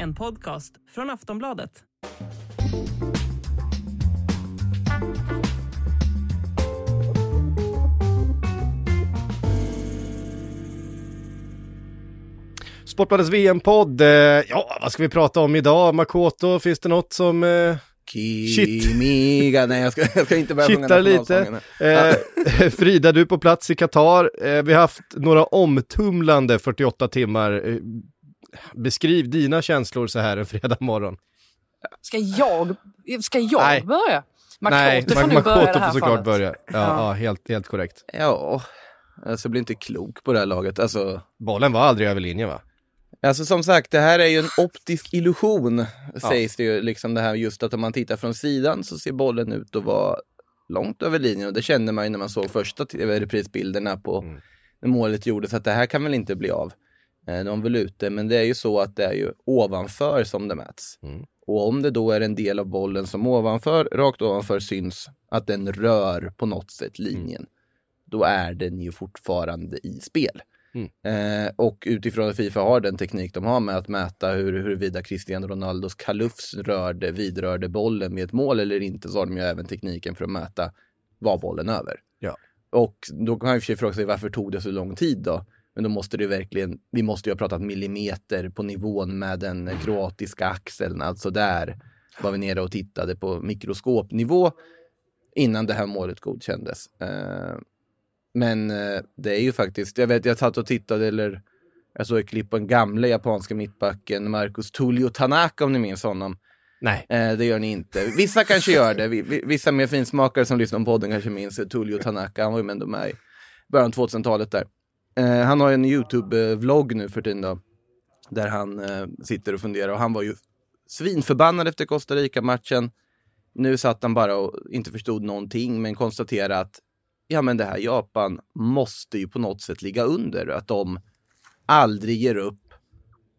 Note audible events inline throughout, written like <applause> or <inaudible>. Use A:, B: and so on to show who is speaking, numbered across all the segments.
A: En podcast från Aftonbladet.
B: Sportbladets VM-podd. Eh, ja, vad ska vi prata om idag? Makoto, finns det något som... Eh.
C: Kimiga, nej jag ska, jag ska inte börja sjunga
B: kittar lite? Eh, <laughs> Frida, du är på plats i Qatar. Eh, vi har haft några omtumlande 48 timmar. Beskriv dina känslor så här en fredag morgon.
D: Ska jag, ska jag
B: Nej.
D: börja?
B: Nej,
D: Makoto får
B: Mac-
D: nu börja i det
B: Makoto
D: här
B: får såklart
D: fallet.
B: börja. Ja, ja.
D: Ja.
B: helt, helt korrekt.
C: Ja, alltså jag blir inte klok på det här laget. Alltså,
B: Bollen var aldrig över linjen va?
C: alltså som sagt, det här är ju en optisk illusion, sägs det ju. Liksom det här just att om man tittar från sidan så ser bollen ut att vara långt över linjen. Och det kände man ju när man såg första reprisbilderna på
B: Mm.
C: när målet gjordes, att det här kan väl inte bli av. Eh, De var väl ute, men det är ju så att det är ju ovanför som det mäts.
B: Mm.
C: Och om det då är en del av bollen som ovanför, rakt ovanför syns att den rör på något sätt linjen, då är den ju fortfarande i spel.
B: Mm.
C: Eh, och utifrån att Fifa har den teknik de har med att mäta hur, huruvida Cristiano Ronaldos kalufs rörde, vidrörde bollen med ett mål eller inte, så har de ju även tekniken för att mäta var bollen över.
B: Ja.
C: Och då kan för sig fråga sig varför tog det så lång tid då? Men då måste det verkligen, vi måste ju ha pratat millimeter på nivån med den kroatiska axeln, alltså där var vi nere och tittade på mikroskopnivå innan det här målet godkändes. Eh, men eh, det är ju faktiskt, jag vet jag satt och tittade eller jag såg ett klipp på en gamla japanska mittbacken Marcus Tullio Tanaka om ni minns honom.
B: Nej.
C: Eh, det gör ni inte. Vissa kanske gör det. Vi- vi- Vissa mer finsmakare som lyssnar på podden kanske minns Tullio Tanaka. Han var ju ändå med i början av 2000-talet där. Eh, han har en YouTube-vlogg nu för tiden då. Där han eh, sitter och funderar och han var ju svinförbannad efter Costa Rica-matchen. Nu satt han bara och inte förstod någonting men konstaterade att ja men det här Japan måste ju på något sätt ligga under. Att de aldrig ger upp,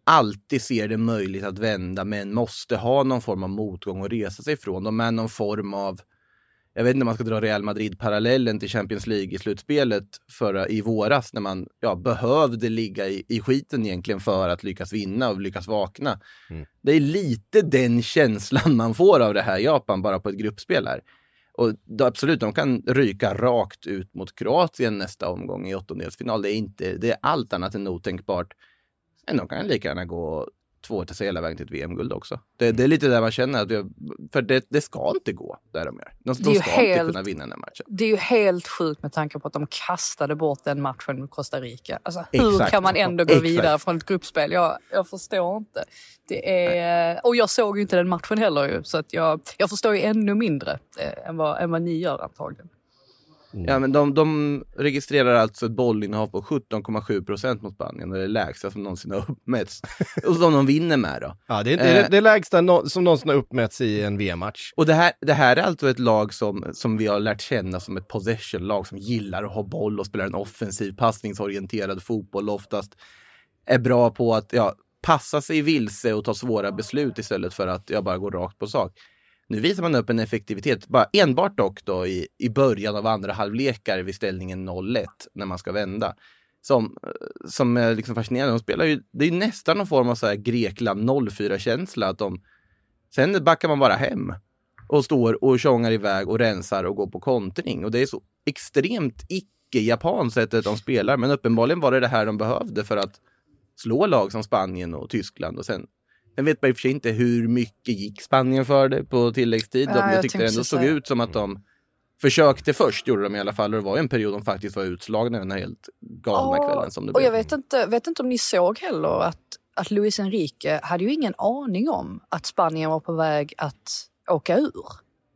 C: alltid ser det möjligt att vända men måste ha någon form av motgång och resa sig ifrån. De är någon form av, jag vet inte om man ska dra Real Madrid-parallellen till Champions League i slutspelet förra, i våras när man ja, behövde ligga i, i skiten egentligen för att lyckas vinna och lyckas vakna.
B: Mm.
C: Det är lite den känslan man får av det här Japan bara på ett gruppspel här. Och då, absolut, de kan ryka rakt ut mot Kroatien nästa omgång i åttondelsfinal. Det är, inte, det är allt annat än otänkbart. Men de kan lika gärna gå två till sig hela vägen till ett VM-guld också. Det, det är lite där man känner att, vi, för det, det ska inte gå där de gör. De,
D: Det är
C: de ska inte
D: helt-
C: kunna vinna den här matchen.
D: Det är ju helt sjukt med tanke på att de kastade bort den matchen med Costa Rica. Alltså, hur
C: Exakt.
D: kan man ändå gå
C: Exakt.
D: vidare från ett gruppspel? Jag, jag förstår inte. Det är, och jag såg ju inte den matchen heller ju, så att jag, jag förstår ju ännu mindre eh, än, vad, än vad ni gör antagligen.
C: Ja, men de, de registrerar alltså ett bollinnehav på 17,7 procent mot Spanien. Det är lägsta som någonsin har uppmätts. <laughs> och som de vinner med då.
B: Ja, det är, det, är
C: Eh.
B: det lägsta no som någonsin har uppmätts i en VM-match.
C: Och det här, det här är alltså ett lag som, som vi har lärt känna som ett possession-lag som gillar att ha boll och spelar en offensiv passningsorienterad fotboll oftast är bra på att ja, passa sig vilse och ta svåra beslut istället för att ja, bara gå rakt på sak. Nu visar man upp en effektivitet, bara enbart dock då i, i början av andra halvlekar vid ställningen 0-1 när man ska vända. Som, eh, som är liksom fascinerande. De spelar ju, det är ju nästan någon form av så här Grekland 04-känsla. Att de, sen backar man bara hem och står och tjongar iväg och rensar och går på kontring. Och det är så extremt icke-japanskt sättet de spelar. Men uppenbarligen var det det här de behövde för att slå lag som Spanien och Tyskland och sen Sen vet man i och för sig inte hur mycket gick Spanien för det på tilläggstid. De,
D: Ja,
C: jag
D: jag
C: tyckte det ändå såg ut som att de försökte först, gjorde de i alla fall. Och det var en period de faktiskt var utslagna den här helt galna
D: Ja,
C: kvällen som det
D: Och
C: blev.
D: jag vet inte, vet inte om ni såg heller att, att Luis Enrique hade ju ingen aning om att Spanien var på väg att åka ur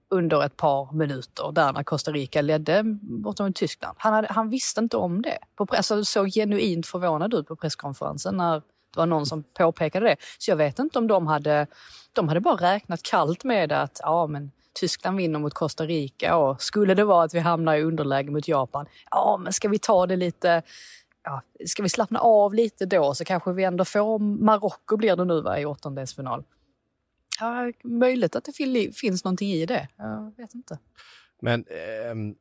D: under ett par minuter där när Costa Rica ledde bortom Tyskland. Han, hade, han visste inte om det. På, alltså, såg genuint förvånad ut på presskonferensen när det var någon som påpekade det. Så jag vet inte om de hade, de hade bara räknat kallt med att ja, men Tyskland vinner mot Costa Rica och skulle det vara att vi hamnar i underläge mot Japan, ja men ska vi ta det lite ja, ska vi slappna av lite då så kanske vi ändå får Marocko blir det nu va, i åttondelsfinal. Ja, möjligt att det finns någonting i det. Jag vet inte.
B: Men ehm,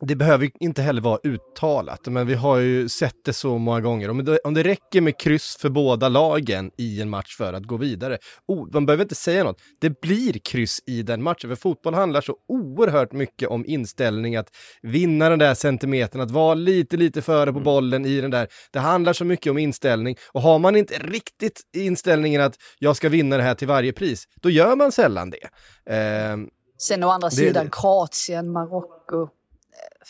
B: det behöver inte heller vara uttalat, men vi har ju sett det så många gånger. Om det, om det räcker med kryss för båda lagen i en match för att gå vidare, oh, man behöver inte säga något. Det blir kryss i den matchen, för fotboll handlar så oerhört mycket om inställning, att vinna den där centimetern, att vara lite, lite före på bollen i den där. Det handlar så mycket om inställning och har man inte riktigt inställningen att jag ska vinna det här till varje pris, då gör man sällan det. Ehm,
D: Sen å andra
B: Det-
D: sidan Kroatien, Marocko. Eh,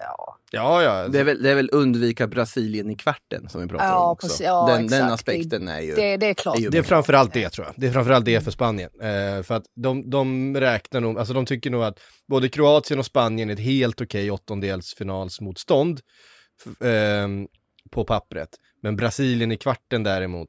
D: Ja,
B: ja, ja.
C: Det är, väl, det är väl undvika Brasilien i kvarten som vi pratar
D: Ja,
C: om också.
D: Ja,
C: den, den
D: exakt.
C: aspekten är ju...
D: det, det är klart.
C: är ju-
B: Det är framförallt det tror jag. Det är framförallt det för Spanien. Eh, för att de, de räknar nog, alltså de tycker nog att både Kroatien och Spanien är ett helt okej åttondelsfinalsmotstånd ehm, på pappret. Men Brasilien i kvarten däremot,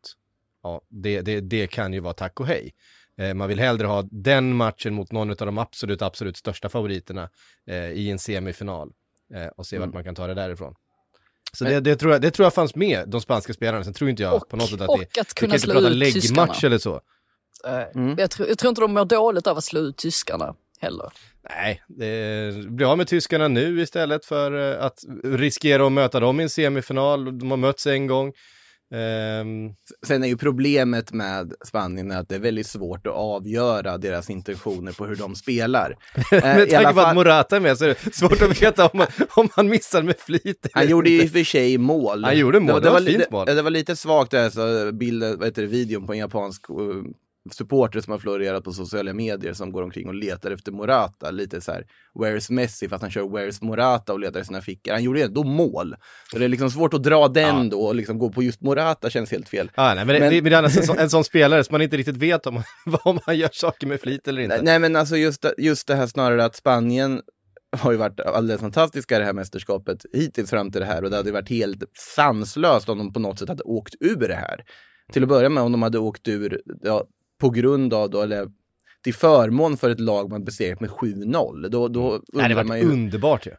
B: ja, det, det, det kan ju vara tack och hej. Eh, man vill hellre ha den matchen mot någon av de absolut, absolut största favoriterna eh, i en semifinal eh, och se vart man kan ta det därifrån. Så
C: Men-
B: det, det, tror jag, det tror jag fanns med, de spanska spelarna. Sen tror inte jag
D: Och,
B: på något sätt att
D: och
B: det
D: att
B: vi
D: kunna
B: kan inte
D: slå
B: prata
D: ut tyskarna.
B: läggmatch eller så.
C: Mm.
D: Jag, tror, jag tror inte de mår dåligt av att slå ut tyskarna heller.
B: Nej, det blir av med tyskarna nu istället för att riskera att möta dem i en semifinal. De har mötts en gång. Ehm,
C: Sen är ju problemet med Spanien att det är väldigt svårt att avgöra deras intentioner på hur de spelar. <laughs> Eh,
B: med
C: alla
B: tanke på att Morata är med så är det svårt att veta om, man, om han missar med flit.
C: Han gjorde ju i och för sig mål.
B: Han gjorde mål, det var ett
C: li-
B: fint mål.
C: Det, det var lite svagt där, så bilden, vad heter det, videon på en japansk uh, supporter som har florerat på sociala medier som går omkring och letar efter Morata. Lite så här, where's Messi? Fast han kör where's Morata och letar i sina fickor. Han gjorde ändå mål. Så det är liksom svårt att dra den
B: Ja.
C: då och liksom gå på just Morata känns helt fel.
B: Ah, nej, men,
C: Men-
B: det, men det är annars en, sån, en sån <laughs> spelare som man inte riktigt vet om, <laughs> om han gör saker med flit eller inte.
C: Nej, nej men alltså just, just det här snarare att Spanien har ju varit alldeles fantastiska i det här mästerskapet hittills fram till det här och det hade ju varit helt sanslöst om de på något sätt hade åkt ur det här. Till att börja med om de hade åkt ur ja, på grund av då, eller till förmån för ett lag man besegrat med 7-0. Då, då
B: nej, det var
C: man ju
B: underbart ju.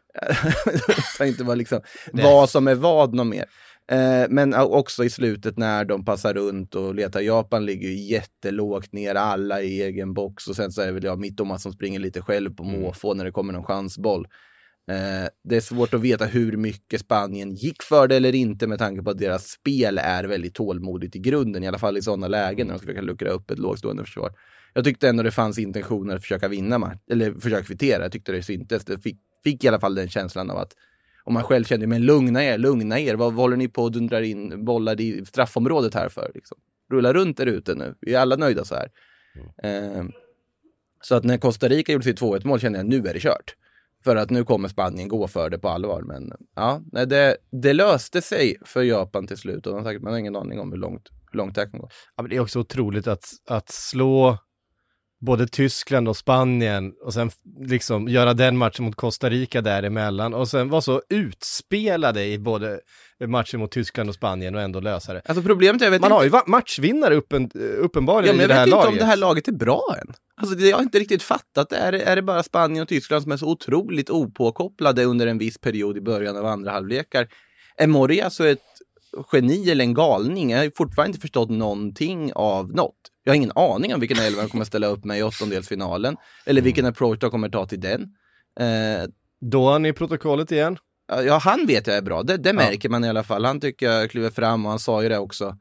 B: <laughs>
C: inte vad, liksom, <laughs> vad som är vad något mer. Eh, men också i slutet när de passar runt och letar. Japan ligger ju jättelågt ner, alla i egen box och sen så är det väl jag Mittoma som springer lite själv på
B: Mm.
C: måfå när det kommer någon chansboll. Eh, det är svårt att veta hur mycket Spanien gick för det eller inte med tanke på att deras spel är väldigt tålmodigt i grunden, i alla fall i sådana lägen när de ska försöka luckra upp ett lågstående försvar. Jag tyckte ändå det fanns intentioner att försöka vinna match, eller försöka kvittera. Jag tyckte det syntes. Det fick, fick i alla fall den känslan av att om man själv kände, men lugna er, lugna er, vad, vad håller ni på och dundrar in bollar i straffområdet här för? Liksom? Rulla runt där ute nu, vi är alla nöjda så här. Eh, så att när Costa Rica gjorde sitt 2-1 mål kände jag, nu är det kört. För att nu kommer Spanien gå för det på allvar. Men ja, nej, det, det löste sig för Japan till slut och de har sagt, man har ingen aning om hur långt, hur långt det här kan gå.
B: Ja, men det är också otroligt att, att slå både Tyskland och Spanien och sen liksom göra den matchen mot Costa Rica däremellan och sen vara så utspelade i både matchen mot Tyskland och Spanien och ändå lösa det.
C: Alltså problemet är, jag vet
B: Man
C: inte,
B: har ju matchvinnare uppen, uppenbarligen
C: ja, men
B: i
C: jag
B: det här
C: vet inte
B: laget.
C: om det här laget är bra än. Alltså det, jag har inte riktigt fattat. Är, det- är det bara Spanien och Tyskland som är så otroligt opåkopplade under en viss period i början av andra halvlekar? Är Moria så ett geni eller en galning? Jag har fortfarande inte förstått någonting av något. Jag har ingen aning om vilken elva de kommer ställa upp med i åttondelsfinalen. Eller vilken approach de kommer ta till den. Eh,
B: Då är ni i protokollet igen.
C: Ja, han vet jag är bra. Det, det märker man i alla fall. Han tycker jag kliver fram och han sa ju det också.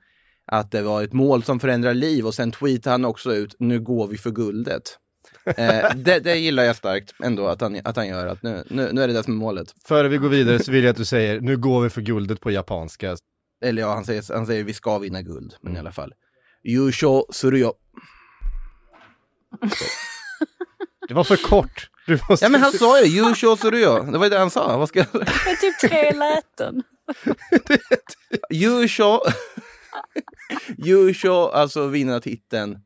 C: Att det var ett mål som förändrar liv och sen tweetade han också ut, nu går vi för guldet. <laughs> eh, det, det gillar jag starkt ändå att han, att han gör, att nu, nu, nu är det det som är målet.
B: Före vi går vidare så vill jag att du säger, nu går vi för guldet på japanska.
C: Eller ja, han säger, han säger vi ska vinna guld, men i alla fall. Yusho Suryo.
B: Det var för kort. Du måste...
C: Ja men han sa ju Yusho Suryo. Det var ju det han sa. Vad ska jag...
D: Med typ tre läten. <laughs>
C: Yusho. Yusho, alltså vinna titeln.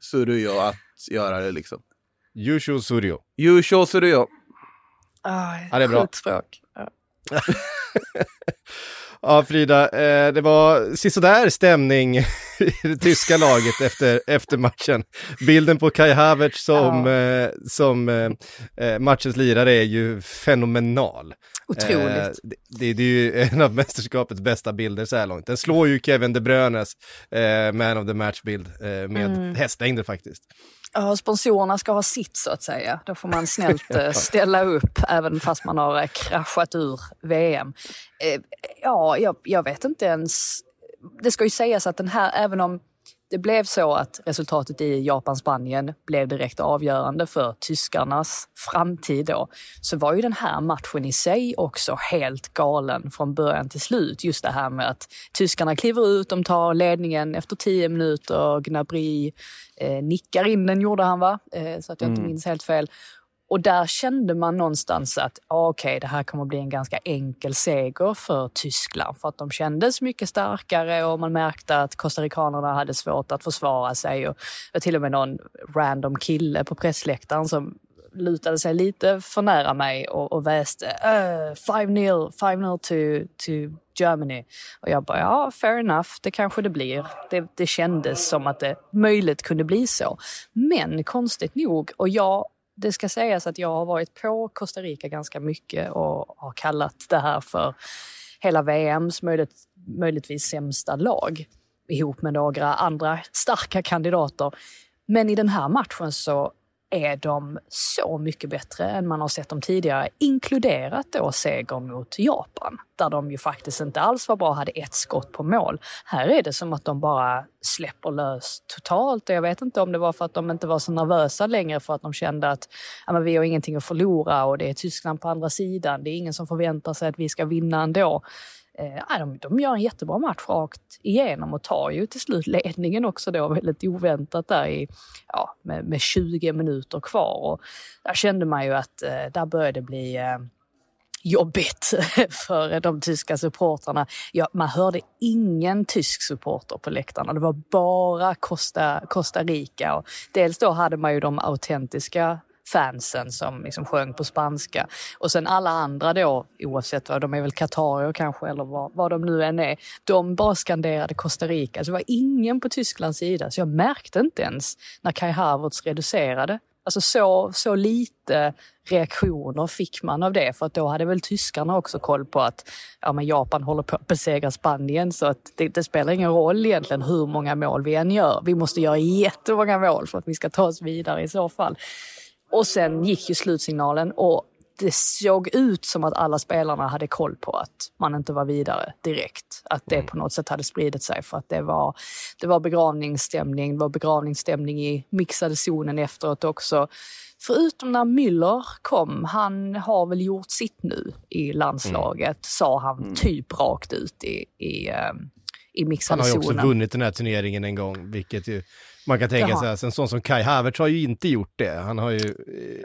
C: Suryo, att göra det liksom.
B: Yusho Suryo.
C: Yusho Suryo.
D: Ah,
B: Ja, det är bra.
D: Sjukt språk. Ja. <laughs>
B: Ja, Frida, eh, det var sisådär stämning <laughs> i det tyska laget efter, efter matchen. Bilden på Kai Havertz som, eh, som eh, matchens lirare är ju fenomenal.
D: Otroligt.
B: Det, det, det är ju en av mästerskapets bästa bilder så här långt. Den slår ju Kevin De Bruynes man of the match-bild med
D: Mm.
B: hästlängder faktiskt.
D: Ja, sponsorerna ska ha sitt så att säga. Då får man <laughs> snällt eh, ställa upp även fast man har eh, kraschat ur VM. Eh, Ja, jag, jag vet inte ens. Det ska ju sägas att den här, även om det blev så att resultatet i Japan-Spanien blev direkt avgörande för tyskarnas framtid då, så var ju den här matchen i sig också helt galen från början till slut. Just det här med att tyskarna kliver ut, de tar ledningen efter tio minuter, Gnabry eh, nickar in den gjorde han va? Eh, så att jag inte minns helt fel. Och där kände man någonstans att okej, okay, det här kommer att bli en ganska enkel seger för Tyskland. För att de kändes mycket starkare och man märkte att costaricanerna hade svårt att försvara sig. Och det var till och med någon random kille på pressläktaren som lutade sig lite för nära mig och, och väste uh, 5-0, 5-0 to, to Germany. Och jag bara, ja, fair enough, det kanske det blir. Det, det kändes som att det möjligt kunde bli så. Men konstigt nog, och jag det ska sägas att jag har varit på Costa Rica ganska mycket och har kallat det här för hela VMs möjligt, möjligtvis sämsta lag ihop med några andra starka kandidater. Men i den här matchen så är de så mycket bättre än man har sett dem tidigare, inkluderat då seger mot Japan, där de ju faktiskt inte alls var bra, hade ett skott på mål. Här är det som att de bara släpper lös totalt och jag vet inte om det var för att de inte var så nervösa längre för att de kände att ja, men vi har ingenting att förlora och det är Tyskland på andra sidan, det är ingen som förväntar sig att vi ska vinna ändå. Eh, de, de gör en jättebra match rakt igenom och tar ju till slut ledningen också då väldigt oväntat där i, ja, med, med 20 minuter kvar. Och där kände man ju att eh, där började det bli eh, jobbigt <laughs> för de tyska supportrarna. Ja, man hörde ingen tysk supporter på läktarna. Det var bara Costa, Costa Rica. Och dels då hade man ju de autentiska fansen som liksom sjöng på spanska. Och sen alla andra då, oavsett vad, de är väl katarier kanske eller vad, vad de nu än är, de bara skanderade Costa Rica. Alltså det var ingen på Tysklands sida, så jag märkte inte ens när Kai Havertz reducerade. Alltså så, så lite reaktioner fick man av det för att då hade väl tyskarna också koll på att ja, men Japan håller på att besegra Spanien så att det, det spelar ingen roll egentligen hur många mål vi än gör. Vi måste göra jättemånga mål för att vi ska ta oss vidare i så fall. Och sen gick ju slutsignalen och det såg ut som att alla spelarna hade koll på att man inte var vidare direkt. Att det på något sätt hade spridit sig för att det var, det var begravningsstämning. Det var begravningsstämning i mixade zonen efteråt också. Förutom när Müller kom, han har väl gjort sitt nu i landslaget, sa han typ rakt ut i, i, eh, i
B: Han
D: mixade
B: har ju också
D: zonen.
B: vunnit den här turneringen en gång, vilket ju man kan tänka sig, en sån som Kai Havertz har ju inte gjort det. Han har ju...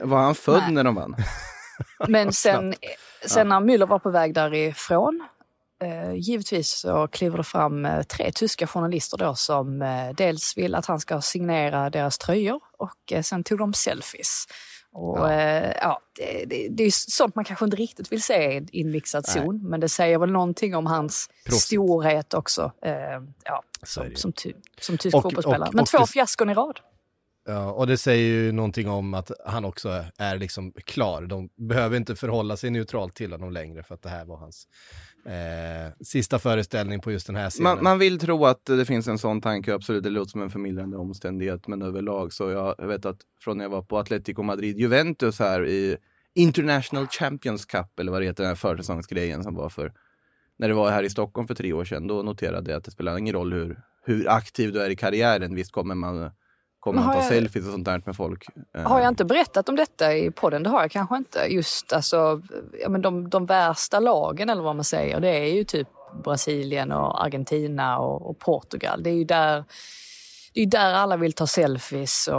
B: eh,
C: Var han född
D: Nej.
C: när de vann? <laughs>
D: Men sen, sen när Müller var på väg därifrån, eh, givetvis så kliver det fram eh, tre tyska journalister då som eh, dels vill att han ska signera deras tröjor och eh, sen tog de selfies. Och, ja. Eh, ja, det, det, det är sånt man kanske inte riktigt vill se i en mixad zon, men det säger väl någonting om hans
B: Proffsigt.
D: storhet också. Eh, ja, som, som, ty, som tysk
B: Och-
D: fotbollsspelare. men
B: och
D: två
B: det-
D: fiaskon i rad.
B: Ja, och det säger ju någonting om att han också är liksom klar. De behöver inte förhålla sig neutralt till honom längre för att det här var hans eh, sista föreställning på just den här scenen.
C: Man, man vill tro att det finns en sån tanke, absolut, det låter som en förmildrande omständighet, men överlag så jag, jag vet att från när jag var på Atletico Madrid, Juventus här i International Champions Cup, eller vad det heter, den här försäsongsgrejen som var för, när det var här i Stockholm för tre år sedan, då noterade jag att det spelar ingen roll hur, hur aktiv du är i karriären, visst kommer man kommer man
D: har
C: ta
D: jag-
C: selfies och sånt där med folk. Eh,
D: Har jag inte berättat om detta i podden? Det har jag kanske inte. Just alltså, ja, men de, de värsta lagen eller vad man säger, det är ju typ Brasilien och Argentina och, och Portugal. Det är ju där det är där alla vill ta selfies och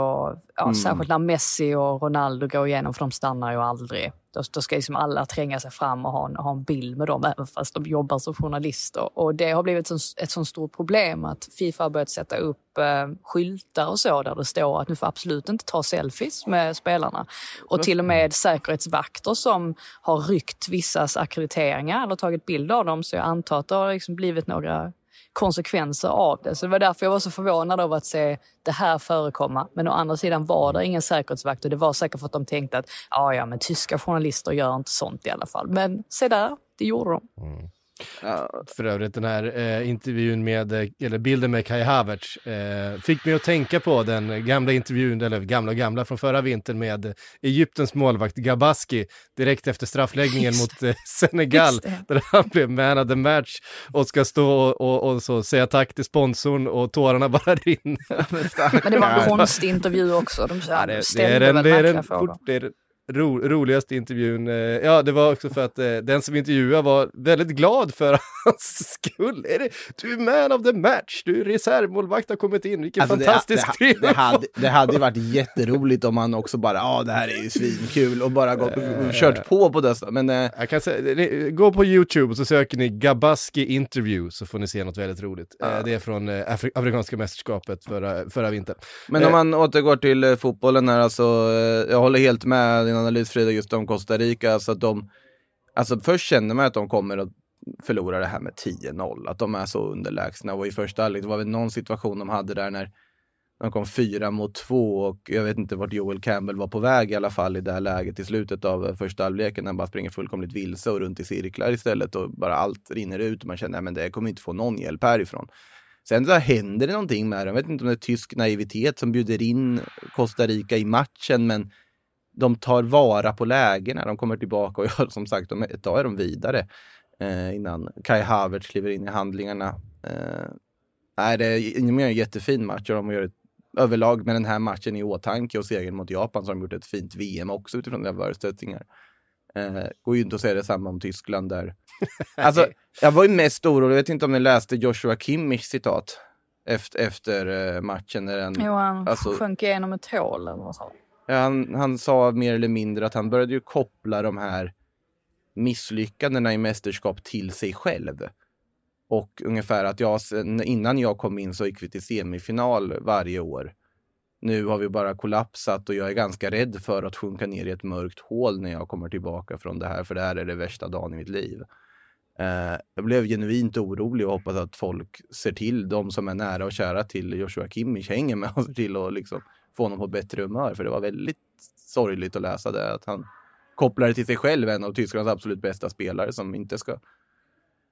D: ja, mm. särskilt när Messi och Ronaldo går igenom för de stannar ju aldrig. Då, då ska liksom alla tränga sig fram och ha en, ha en bild med dem även fast de jobbar som journalister. Och det har blivit ett, ett sånt stort problem att Fifa har börjat sätta upp eh, skyltar och så där det står att nu får absolut inte ta selfies med spelarna. Och till och med säkerhetsvakter som har ryckt vissas akkrediteringar eller tagit bild av dem. Så jag antar att det har liksom blivit några konsekvenser av det. Så det var därför jag var så förvånad över att se det här förekomma. Men å andra sidan var det ingen säkerhetsvakt och det var säkert för att de tänkte att ja, ja, men tyska journalister gör inte sånt i alla fall. Men se där, det gjorde de. Mm.
B: Ja. För övrigt den här eh, intervjun med, eh, eller bilden med Kai Havertz, eh, fick mig att tänka på den gamla intervjun, eller gamla och gamla från förra vintern med Egyptens målvakt Gabaski direkt efter straffläggningen mot eh, Senegal, där han blev man of the match och ska stå och, och, och, så säga tack till sponsorn och tårarna bara rinner.
D: Men det var en konstig intervju också, de ja, det, det är
B: en,
D: det är
B: en, det är, ro, roligaste intervjun. Eh, ja, det var också för att eh, den som intervjuade var väldigt glad för <laughs> hans skull. Är det, du är man of the match, du är reservmålvakt har kommit in, vilken alltså fantastisk
C: det, det, det, hade, det hade varit jätteroligt om man också bara, ja det här är ju svinkul och bara gått, uh, kört på på dessa. Men, uh,
B: jag kan säga, gå på YouTube och så söker ni Gabaski interview så får ni se något väldigt roligt. Uh. det är från Afri Afrikanska mästerskapet förra, förra vintern.
C: Men om man återgår till fotbollen här, alltså, jag håller helt med din analys Frida just om Costa Rica. Alltså att de, alltså först känner man att de kommer att förlora det här med 10-0. Att de är så underlägsna. Och i första halvlek, det var väl någon situation de hade där när de kom fyra mot två och jag vet inte vart Joel Campbell var på väg i alla fall i det här läget i slutet av eh, första halvleken. när Han bara springer fullkomligt vilse och runt i cirklar istället och bara allt rinner ut och man känner att det kommer inte få någon hjälp härifrån. Sen så händer det någonting med det. Jag vet inte om det är tysk naivitet som bjuder in Costa Rica i matchen, men de tar vara på lägena. De kommer tillbaka och <laughs> som sagt, de tar dem vidare eh, innan Kai Havertz kliver in i handlingarna. Eh, nej, det är en jättefin match och de gör ett överlag med den här matchen i åtanke och segern mot Japan så har de gjort ett fint VM också utifrån deras förutsättningar. Eh, går ju inte att säga detsamma om Tyskland där. <laughs> alltså, jag var ju mest orolig, jag vet inte om ni läste Joshua Kimmichs citat efter, efter eh, matchen. När den,
D: jo, han alltså, sjönk igenom ett hål eller vad sa
C: han, han sa mer eller mindre att han började ju koppla de här misslyckandena i mästerskap till sig själv. Och ungefär att jag, innan jag kom in så gick vi till semifinal varje år. Nu har vi bara kollapsat och jag är ganska rädd för att sjunka ner i ett mörkt hål när jag kommer tillbaka från det här, för det här är det värsta dagen i mitt liv. Uh, jag blev genuint orolig och hoppas att folk ser till, de som är nära och kära till Joshua Kimmich hänger med och ser till att liksom få honom på bättre humör. För det var väldigt sorgligt att läsa det. Att han kopplade till sig själv en av Tysklands absolut bästa spelare som inte ska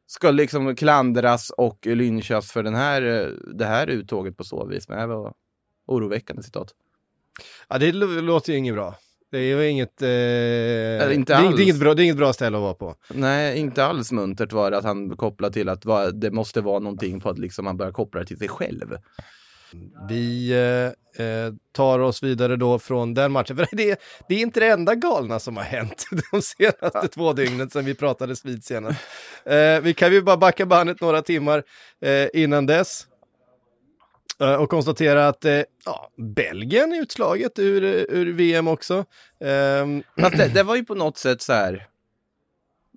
C: ska liksom klandras och lynchas för den här, det här uttåget på så vis. Men det var oroväckande citat.
B: Ja, det låter ju inget bra. Det är inget, eh, inte det, det, är inget bra, det är inget bra ställe att vara på.
C: Nej, inte alls muntert var det att han kopplade till att det måste vara någonting på att liksom han börjar koppla det till sig själv.
B: Vi eh, eh, tar oss vidare då från den matchen, <laughs> för det, det är inte det enda galna som har hänt <laughs> de senaste två dygnen sedan vi pratade vid senast. Eh, vi kan ju bara backa bandet några timmar eh, innan dess eh, och konstatera att eh, ja, Belgien är utslaget ur, ur VM också. <clears throat>
C: Um, det, det, var ju på något sätt så här,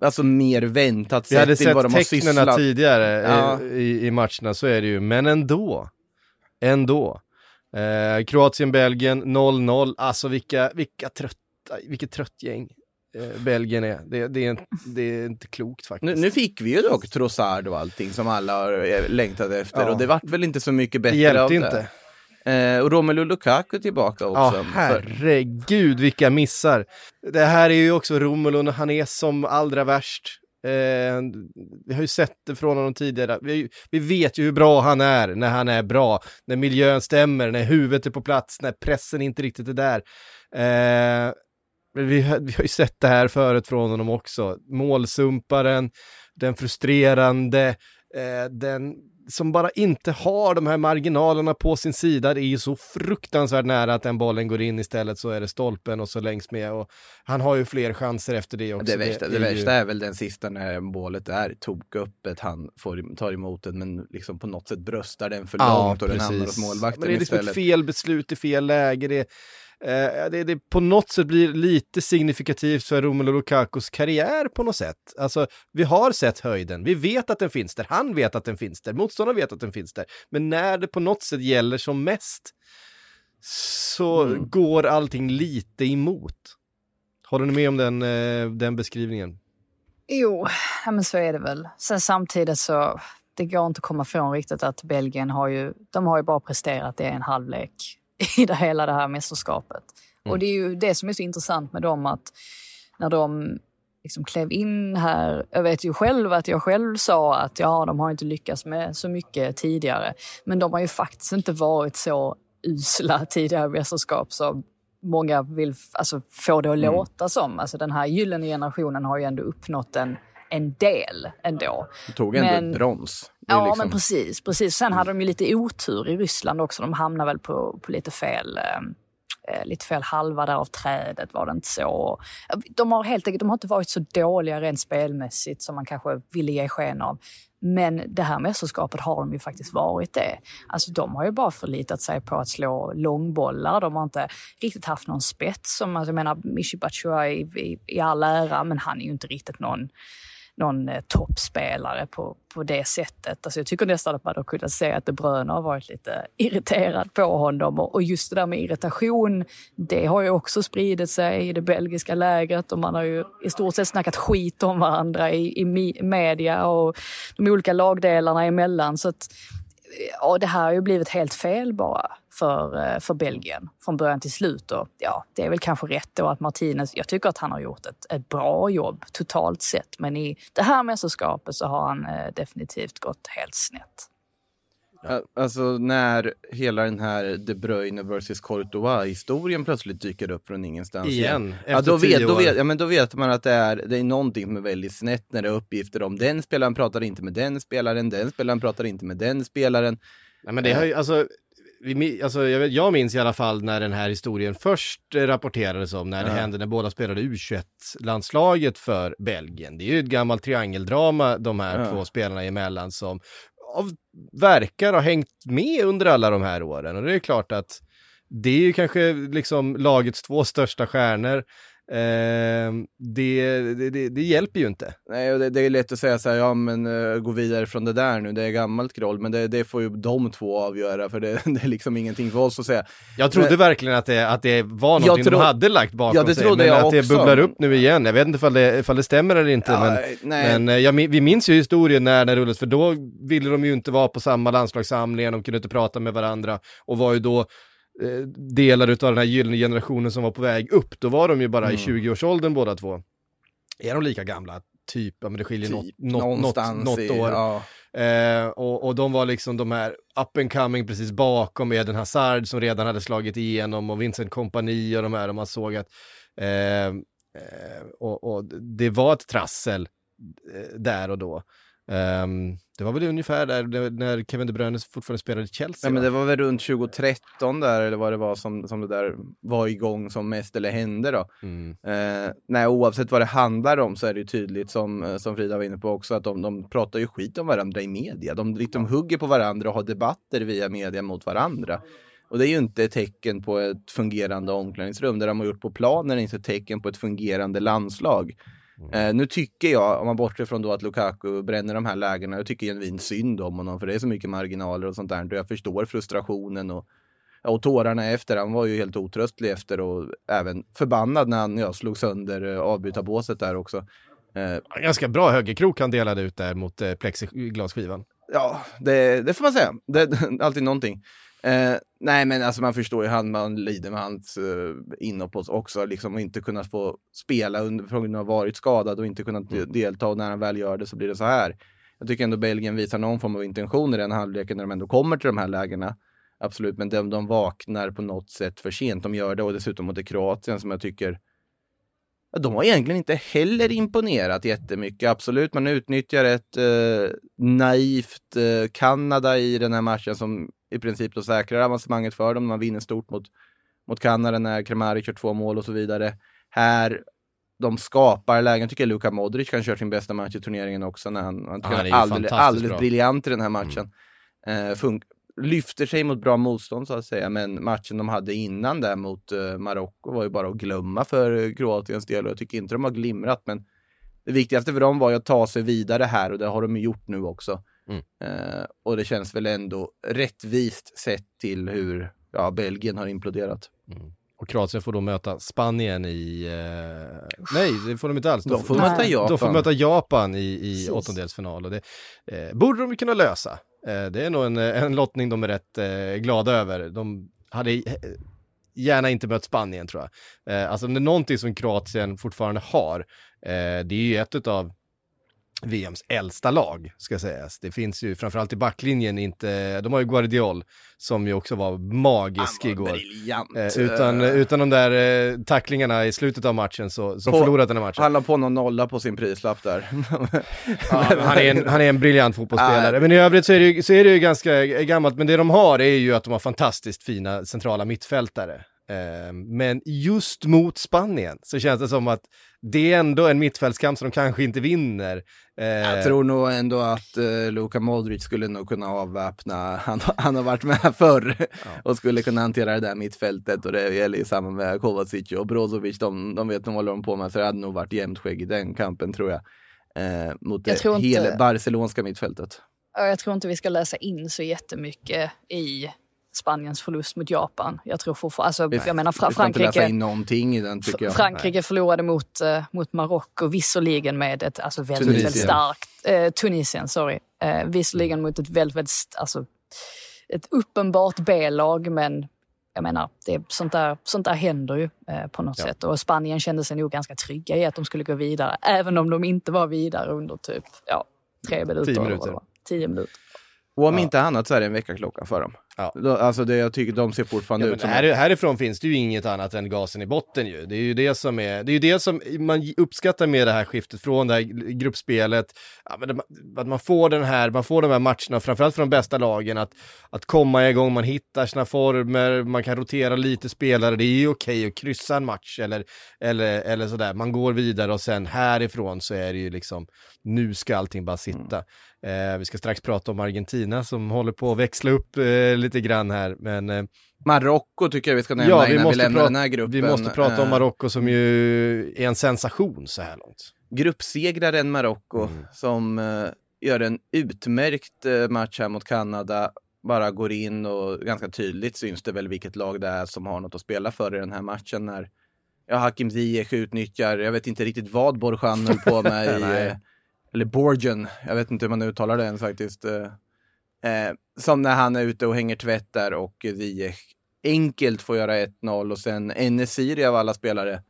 C: alltså mer väntat
B: Vi hade sett tecknen tidigare ja. i, i matcherna, så är det ju, men ändå ändå. Eh, Kroatien-Belgien 0-0, alltså vilka, vilka trötta, vilket trött gäng. Eh, Belgien är. Det, det, är det är inte klokt faktiskt.
C: Nu, nu, fick vi ju dock Trossard och allting som alla har eh, längtat efter ja. och det vart väl inte så mycket bättre det
B: hjälpte
C: av det.
B: inte.
C: Eh, och Romelu Lukaku tillbaka också.
B: Ja, herregud vilka missar. Det här är ju också Romelu han är som allra värst. Eh, vi har ju sett det från honom tidigare. Vi, vi, vet ju hur bra han är när han är bra, när miljön stämmer, när huvudet är på plats, när pressen inte riktigt är där. Eh, vi, har, vi har ju sett det här förut från honom också. Målsumparen, den frustrerande, eh, den som bara inte har de här marginalerna på sin sida. Det är ju så fruktansvärt nära att den bollen går in istället så är det stolpen och så längs med. Och han har ju fler chanser efter det också.
C: Det värsta, det,
B: är
C: värsta
B: ju...
C: är väl den sista när målet är toköppet. Han får, tar emot den men liksom på något sätt bröstar den för
B: Ja,
C: långt och den
B: precis.
C: hamnar hos målvakten
B: Men det är liksom
C: istället.
B: ett fel beslut i fel läge. Det, eh, det, det på något sätt blir lite signifikativt för Romelu Lukakos karriär på något sätt. Alltså, vi har sett höjden, vi vet att den finns där, han vet att den finns där, motståndaren vet att den finns där. Men när det på något sätt gäller som mest så
C: Mm.
B: går allting lite emot. Håller ni med om den, eh, den beskrivningen?
D: Jo, men så är det väl. Sen samtidigt så, det går inte att komma ifrån riktigt att Belgien har ju, de har ju bara presterat i en halvlek i det hela det här mästerskapet. Och det är ju det som är så intressant med dem att när de liksom klev in här, jag vet ju själv att jag själv sa att ja, de har inte lyckats med så mycket tidigare. Men de har ju faktiskt inte varit så usla <laughs> tidigare mästerskap som många vill alltså, få det att låta som. Alltså den här gyllene generationen har ju ändå uppnått en, en del ändå.
C: Tog ändå
D: Men-
C: brons.
D: Ja,
C: liksom-
D: men precis. precis. Sen hade de ju lite otur i Ryssland också. De hamnade väl på, på lite fel eh, lite fel halva där av trädet, var det inte så? De har helt enkelt de har inte varit så dåliga rent spelmässigt som man kanske ville ge sken av. Men det här mästerskapet har de ju faktiskt varit det. Alltså de har ju bara förlitat sig på att slå långbollar. De har inte riktigt haft någon spets. Som, alltså, jag menar, Michi Batshuayi i, i, i all ära, men han är ju inte riktigt någon någon eh, toppspelare på, på det sättet. Alltså jag tycker nästan att man har kunnat se att De Bruyne har varit lite <laughs> irriterad på honom. Och, och just det där med irritation, det har ju också spridit sig i det belgiska lägret och man har ju i stort sett snackat skit om varandra i, i media och de olika lagdelarna emellan. Så att, ja, det här har ju blivit helt fel bara för, eh, för Belgien från början till slut. Och, ja, det är väl kanske rätt då att Martinez, jag tycker att han har gjort ett, ett bra jobb totalt sett. Men i det här mästerskapet så har han eh, definitivt gått helt snett.
C: Ja, Alltså när hela den här De Bruyne vs Courtois-historien plötsligt dyker upp från ingenstans
B: Igen,
C: Ja,
B: efter
C: då,
B: tio
C: vet, då, vet, ja, men då vet man att det är, det är någonting som är väldigt snett när det är uppgifter om den spelaren pratar inte med den spelaren, den spelaren pratar inte med den spelaren.
B: Nej, men det har ju, alltså, vi, alltså jag, jag minns i alla fall när den här historien först eh, rapporterades om, när det
C: Ja.
B: hände när båda spelade U21-landslaget för Belgien. Det är ju ett gammalt triangeldrama de här
C: Ja.
B: två spelarna emellan som av, verkar ha hängt med under alla de här åren. Och det är klart att det är ju kanske liksom lagets två största stjärnor. Eh, det, det, det, det hjälper ju inte.
C: Nej, och det, det är lätt att säga så här, ja men uh, gå vidare från det där nu, det är gammalt groll, men det, det får ju de två avgöra för det, <laughs> det är liksom ingenting för oss att säga.
B: Jag trodde
C: Men-
B: verkligen att det, att det var någonting
C: tro-
B: de hade lagt bakom
C: Ja, det
B: sig,
C: trodde
B: men
C: jag
B: att det
C: också.
B: bubblar upp nu igen. Jag vet inte ifall det, ifall det stämmer eller inte,
C: Ja,
B: men, men eh, jag, vi minns ju historien när det rullades, för då ville de ju inte vara på samma landslagssamling, de kunde inte prata med varandra och var ju då delar utav den här gyllene generationen som var på väg upp. Då var de ju bara i
C: Mm.
B: 20-årsåldern båda två. Är de lika gamla? Typ, ja men det skiljer
C: Typ,
B: något, något, något
C: i-
B: år.
C: Ja.
B: Eh, och, och de var liksom de här up and coming precis bakom Eden Hazard som redan hade slagit igenom och Vincent Kompani och de här och man såg att eh, eh, och, och det var ett trassel eh, där och då. Ehm, det var väl ungefär där när- Kevin De Bruyne fortfarande spelade i Chelsea.
C: Nej, men det var väl runt 2013 där, eller vad det var som, som det där var igång som mest, eller hände då.
B: Mm.
C: Eh, nej, oavsett vad det handlar om så är det ju tydligt som, eh, som Frida var inne på också att de, de pratar ju skit om varandra i media. De liksom hugger på varandra och har debatter via media mot varandra. Och det är ju inte ett tecken på ett fungerande omklädningsrum. Det de har gjort på planen är inte ett tecken på ett fungerande landslag. Eh, nu tycker jag, om man bortser från då att Lukaku bränner de här lägena, jag tycker genuint synd om honom för det är så mycket marginaler och sånt där. Jag förstår frustrationen och, och tårarna efter. Han var ju helt otröstlig efter och även förbannad när han ja, slog sönder eh, avbytarbåset där också. Eh,
B: Ganska bra högerkrok han delade ut där mot eh, plexiglasskivan.
C: Ja, det, det får man säga. Det, <laughs> alltid någonting. Eh, nej, men alltså man förstår ju han, man lider med hans eh, inhopp också, liksom inte kunnat få spela under, på grund av varit skadad och inte kunnat de- delta och när han väl gör det så blir det så här. Jag tycker ändå Belgien visar någon form av intention i den halvleken när de ändå kommer till de här lägena. Absolut, men de, de vaknar på något sätt för sent. De gör det och dessutom mot Kroatien som jag tycker de har egentligen inte heller imponerat jättemycket. Absolut, man utnyttjar ett eh, naivt eh, Kanada i den här matchen som i princip då säkrar avancemanget för dem. Man vinner stort mot, mot Kanada när Kramaric gör två mål och så vidare. Här, de skapar lägen. tycker Luka Modric kan köra sin bästa match i turneringen också när han, han,
B: han är
C: alldeles, alldeles
B: bra.
C: briljant i den här matchen. Mm. Eh, fun- lyfter sig mot bra motstånd så att säga, men matchen de hade innan där mot uh, Marocko var ju bara att glömma för uh, Kroatiens del och jag tycker inte de har glimrat, men det viktigaste för dem var ju att ta sig vidare här och det har de gjort nu också.
B: Mm.
C: Uh, och det känns väl ändå rättvist sett till hur ja, Belgien har imploderat.
B: Mm. Och Kroatien får då möta Spanien i... Eh, nej, det får de inte alls.
C: De får möta Japan.
B: De får möta Japan i, i åttondelsfinal och det eh, borde de kunna lösa. Eh, det är nog en, en lottning de är rätt eh, glada över. De hade eh, gärna inte mött Spanien tror jag. Eh, alltså om det är någonting som Kroatien fortfarande har, eh, det är ju ett av VMs äldsta lag, ska sägas. Det finns ju framförallt i backlinjen inte, de har ju Guardiol som ju också var magisk
C: var
B: igår. Eh, utan, utan de där eh, tacklingarna i slutet av matchen så, så
C: På-
B: förlorade den här matchen.
C: Han la på någon nolla på sin prislapp där. <laughs>
B: Ja, han, är en, han är en briljant fotbollsspelare. Men i övrigt så är, det, ju- så är det ju ganska gammalt. Men det de har är ju att de har fantastiskt fina centrala mittfältare. Eh, men just mot Spanien så känns det som att det är ändå en mittfältskamp som de kanske inte vinner. Eh,
C: Jag tror nog ändå att uh, Luka Modric skulle nog kunna avväpna, han, han har varit med <laughs> förr och skulle kunna hantera det där mittfältet och det gäller ju samma med Kovacic och Brozovic, de, de vet nog vad de håller på med så det hade nog varit jämnt skägg i den kampen tror jag. Eh, mot
D: Jag
C: det
D: tror inte-
C: hela barcelonska mittfältet.
D: Ja, Jag tror inte vi ska läsa in så jättemycket i Spaniens förlust mot Japan. Jag tror fortfarande, alltså,
C: Vi-
D: jag menar Fra- Frankrike,
C: in någonting i den tycker jag.
D: Frankrike förlorade mot, eh, mot Marocko, visserligen med ett alltså, väldigt,
C: Tunisien.
D: väldigt starkt... Eh, Tunisien, sorry. Eh, visserligen mot ett väldigt, väldigt alltså, ett uppenbart B-lag, men jag menar, det, sånt, där, sånt där händer ju eh, på något
B: Ja.
D: sätt. Och Spanien kände sig nog ganska trygga i att de skulle gå vidare, även om de inte var vidare under typ ja, tre minuter.
B: Tio minuter.
D: Tio minuter.
C: Och om
B: Ja.
C: inte annat så är det en väckarklocka för dem.
B: Ja.
C: Alltså det, jag tycker de ser fortfarande
B: Ja,
C: ut som...
B: här, härifrån finns det ju inget annat än gasen i botten ju. Det är ju det som är, det är det som man uppskattar med det här skiftet från det här gruppspelet. Att man får den här, man får de här matcherna, framförallt från de bästa lagen, att, att komma igång, man hittar sina former, man kan rotera lite spelare, det är ju okej att kryssa en match eller, eller, eller sådär. Man går vidare och sen härifrån så är det ju liksom, nu ska allting bara sitta. Eh, vi ska strax prata om Argentina som håller på att växla upp eh, lite grann här, men eh,
C: Marocko tycker jag vi ska nämna
B: Ja, vi
C: innan vi lämnar den här gruppen.
B: vi måste prata om
C: Eh,
B: Marocko som ju är en sensation så här långt.
C: gruppsegraren Marocko
B: Mm.
C: som eh, gör en utmärkt eh, match här mot Kanada. Bara går in och ganska tydligt syns det väl vilket lag det är som har något att spela för i den här matchen. När ja, Hakim Ziyech utnyttjar, jag vet inte riktigt vad Borjan höll på med <laughs> i, eller Borgen, jag vet inte hur man uttalar det ens faktiskt. Eh, eh, som när han är ute och hänger tvätt där och Ziyech enkelt får göra 1-0 och sen Enesiri av alla spelare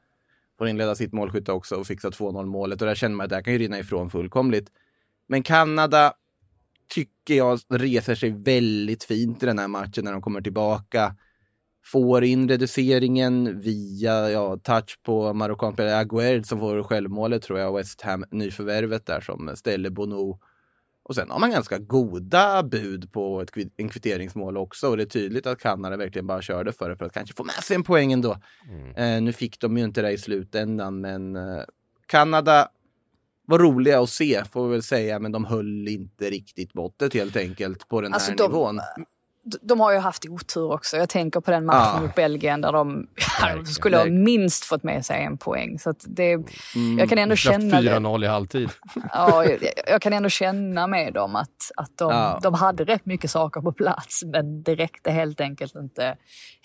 C: får inleda sitt målskytte också och fixa 2-0 målet och där känner man att det här kan ju rinna ifrån fullkomligt. Men Kanada tycker jag reser sig väldigt fint i den här matchen när de kommer tillbaka. Får in reduceringen via ja, touch på marockanspelare Aguerd som får självmålet tror jag, West Ham nyförvärvet där som ställer Bono. Och sen har man ganska goda bud på ett, en kvitteringsmål också och det är tydligt att Kanada verkligen bara körde för det för att kanske få med sig en poäng ändå. Eh, nu fick de ju inte det i slutändan, men eh, Kanada var roliga att se, får vi väl säga, men de höll inte riktigt måttet helt enkelt på den
D: Alltså,
C: här
D: de-
C: nivån.
D: De har ju haft otur också. Jag tänker på den matchen
C: Ja.
D: mot Belgien där de <laughs>
B: Verkligen.
D: skulle ha minst fått med sig en poäng. Så det,
C: Mm.
D: jag kan ändå känna det.
B: 4-0 i halvtid. <laughs>
D: Ja, jag, jag kan ändå känna med dem att, att de,
C: Ja.
D: de hade rätt mycket saker på plats men det räckte helt enkelt inte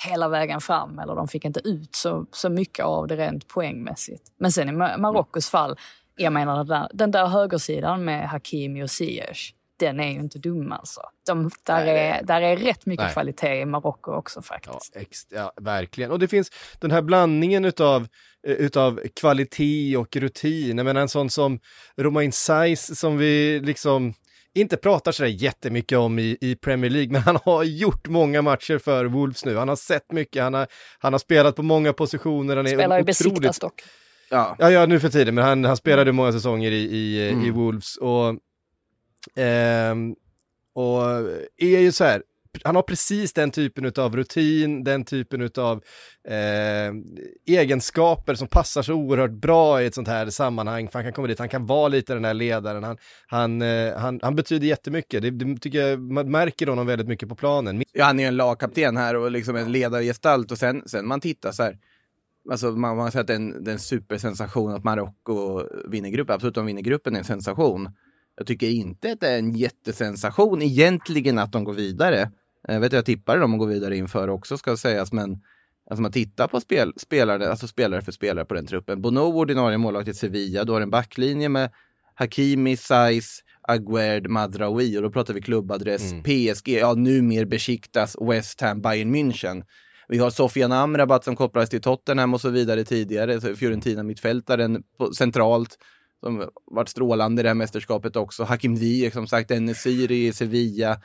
D: hela vägen fram eller de fick inte ut så, så mycket av det rent poängmässigt. Men sen i Ma- Marockos fall, jag menar den där, den där högersidan med Hakimi och Ziyech, den är ju inte dum alltså. De, där,
C: Nej,
D: är, där är rätt mycket
B: Nej.
D: kvalitet i Marocko också
B: Ja,
D: faktiskt.
B: ex, ja, verkligen. Och det finns den här blandningen utav, eh, utav kvalitet och rutin. Jag menar en sån som Romain Saiz som vi liksom inte pratar sådär jättemycket om i, i Premier League, <laughs> men han har gjort många matcher för Wolves nu. Han har sett mycket, han har, han har spelat på många positioner. Han är
D: Spelar i
B: otroligt
D: Besiktas dock.
C: Ja.
B: Ja, ja, nu för tiden, men han, han spelade många säsonger i, i,
C: Mm.
B: i Wolves och, Ehm, och är ju så här, han har precis den typen av rutin, den typen av eh, egenskaper som passar så oerhört bra i ett sånt här sammanhang, för han kan komma dit, han kan vara lite den här ledaren, han, han, eh, han, han betyder jättemycket, det, det tycker jag, man märker honom väldigt mycket på planen.
C: Ja, han är ju en lagkapten här och liksom en ledargestalt och sen, sen man tittar så här. Alltså man, man har sett en, en supersensation att Marocko vinner gruppen. Absolut, de vinner gruppen är en sensation. Jag tycker inte att det är en jättesensation egentligen att de går vidare. Jag vet att jag tippade dem att gå vidare inför också ska sägas, men alltså man tittar på spel, spelare, alltså spelare för spelare på den truppen. Bono, ordinarie målvakt i Sevilla, du har en backlinje med Hakimi, Saiz, Aguerd, Madraoui och då pratar vi klubbadress
B: Mm.
C: PSG, ja nu mer Besiktas, West Ham, Bayern München. Vi har Sofian Amrabat som kopplades till Tottenham och så vidare tidigare, så Fiorentina mittfältaren på, centralt som varit strålande i det här mästerskapet också. Hakim Ziyech som sagt, Enesiri i Sevilla.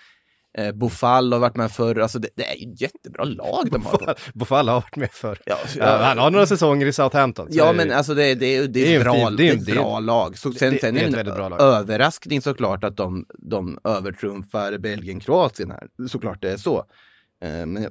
C: Eh, Bofall har varit med förr. Alltså det, det är ju jättebra lag de har.
B: Bofall har varit med för.
C: Ja,
B: Ja, han har några säsonger i Southampton. så
C: Ja, men alltså det, det, är- det
B: är
C: är
B: en
C: bra,
B: fin- det är en-
C: ett bra lag. Så sen,
B: det-
C: sen
B: det är väldigt bra
C: en
B: lag.
C: överraskning såklart att de, de övertrumfar Belgien-Kroatien här. Såklart det är så. Eh, men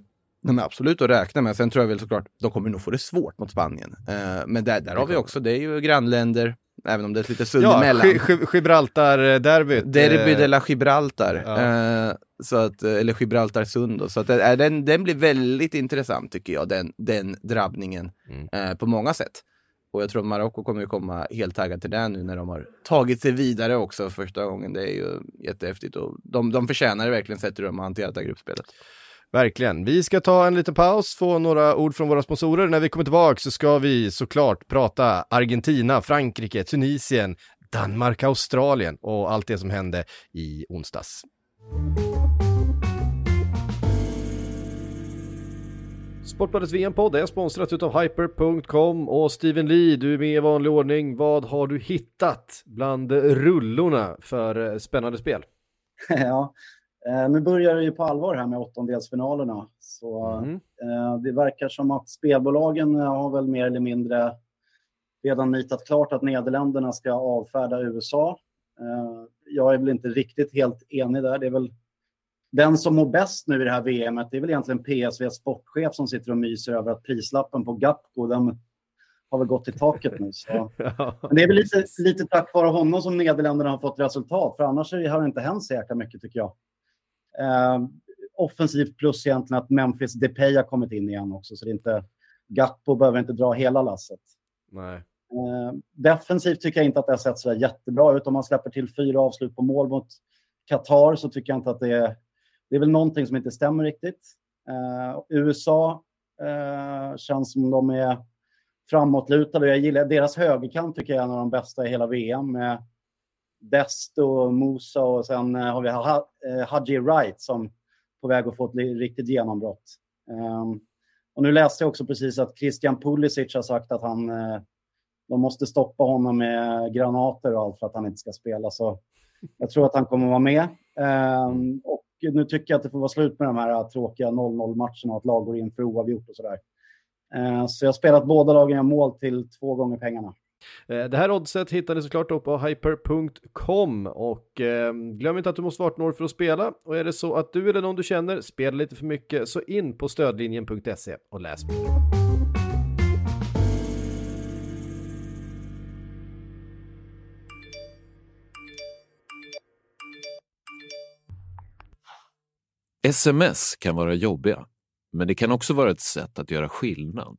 C: de är absolut att räkna med. Sen tror jag väl såklart, de kommer nog få det svårt mot Spanien. Eh, men där, där har vi också, det är ju grannländer, även om det är lite sund
B: Ja,
C: emellan.
B: Gi- Gi- Gibraltar-derbyt.
C: Derby
B: eh,
C: de la Gibraltar,
B: Ja.
C: eh, så att, eh, eller Gibraltarsund. då. Så att, eh, den, den blir väldigt intressant tycker jag, den, den drabbningen
B: Mm.
C: eh, på många sätt. Och jag tror att Marocko kommer ju komma helt taggad till det nu när de har tagit sig vidare också första gången. Det är ju jättehäftigt och de, de förtjänar det verkligen sett hur de har hanterat det här gruppspelet.
B: Verkligen. Vi ska ta en liten paus, få några ord från våra sponsorer. När vi kommer tillbaka så ska vi såklart prata Argentina, Frankrike, Tunisien, Danmark, Australien och allt det som hände i onsdags. Sportbladets VM-podd är sponsrat utav Hyper.com och Steven Lee, du är med i vanlig ordning. Vad har du hittat bland rullorna för eh, spännande spel? <laughs>
E: Ja, eh, nu börjar det ju på allvar här med åttondelsfinalerna. Så
B: Mm.
E: eh, det verkar som att spelbolagen eh, har väl mer eller mindre redan nitat klart att Nederländerna ska avfärda USA. Eh, jag är väl inte riktigt helt enig där. Det är väl den som mår bäst nu i det här VMet, det är väl egentligen PSV sportchef som sitter och myser över att prislappen på Gapco, den har väl gått i taket nu. Så. <laughs> Men det är väl lite, lite tack vare honom som Nederländerna har fått resultat, för annars har det inte hänt så jäkla mycket tycker jag. Eh, offensivt plus egentligen att Memphis Depay har kommit in igen också, så det är inte, Gakpo behöver inte dra hela lasset.
B: Nej.
E: Eh, defensivt tycker jag inte att det har sett så jättebra ut. Om man släpper till fyra avslut på mål mot Qatar så tycker jag inte att det är... Det är väl någonting som inte stämmer riktigt. Eh, USA känns som de är framåtlutade. Jag gillar deras högerkant tycker jag är en av de bästa i hela VM med Best och Musa och sen eh, har vi eh, Haji Wright som på väg att få ett riktigt genombrott. Ehm, och nu läste jag också precis att Christian Pulisic har sagt att han, eh, de måste stoppa honom med granater och allt för att han inte ska spela. Så jag tror att han kommer vara med. Ehm, och nu tycker jag att det får vara slut med de här tråkiga 0-0 matcherna och att lag går in för oavgjort och sådär. Ehm, så jag har spelat båda lagen jag mål till två gånger pengarna.
B: Eh, det här oddset hittar ni såklart då på hyper.com och eh, glöm inte att du måste vara 18 år för att spela och är det så att du eller någon du känner spelar lite för mycket så in på stödlinjen.se och läs mer.
F: Sms kan vara jobbiga, men det kan också vara ett sätt att göra skillnad.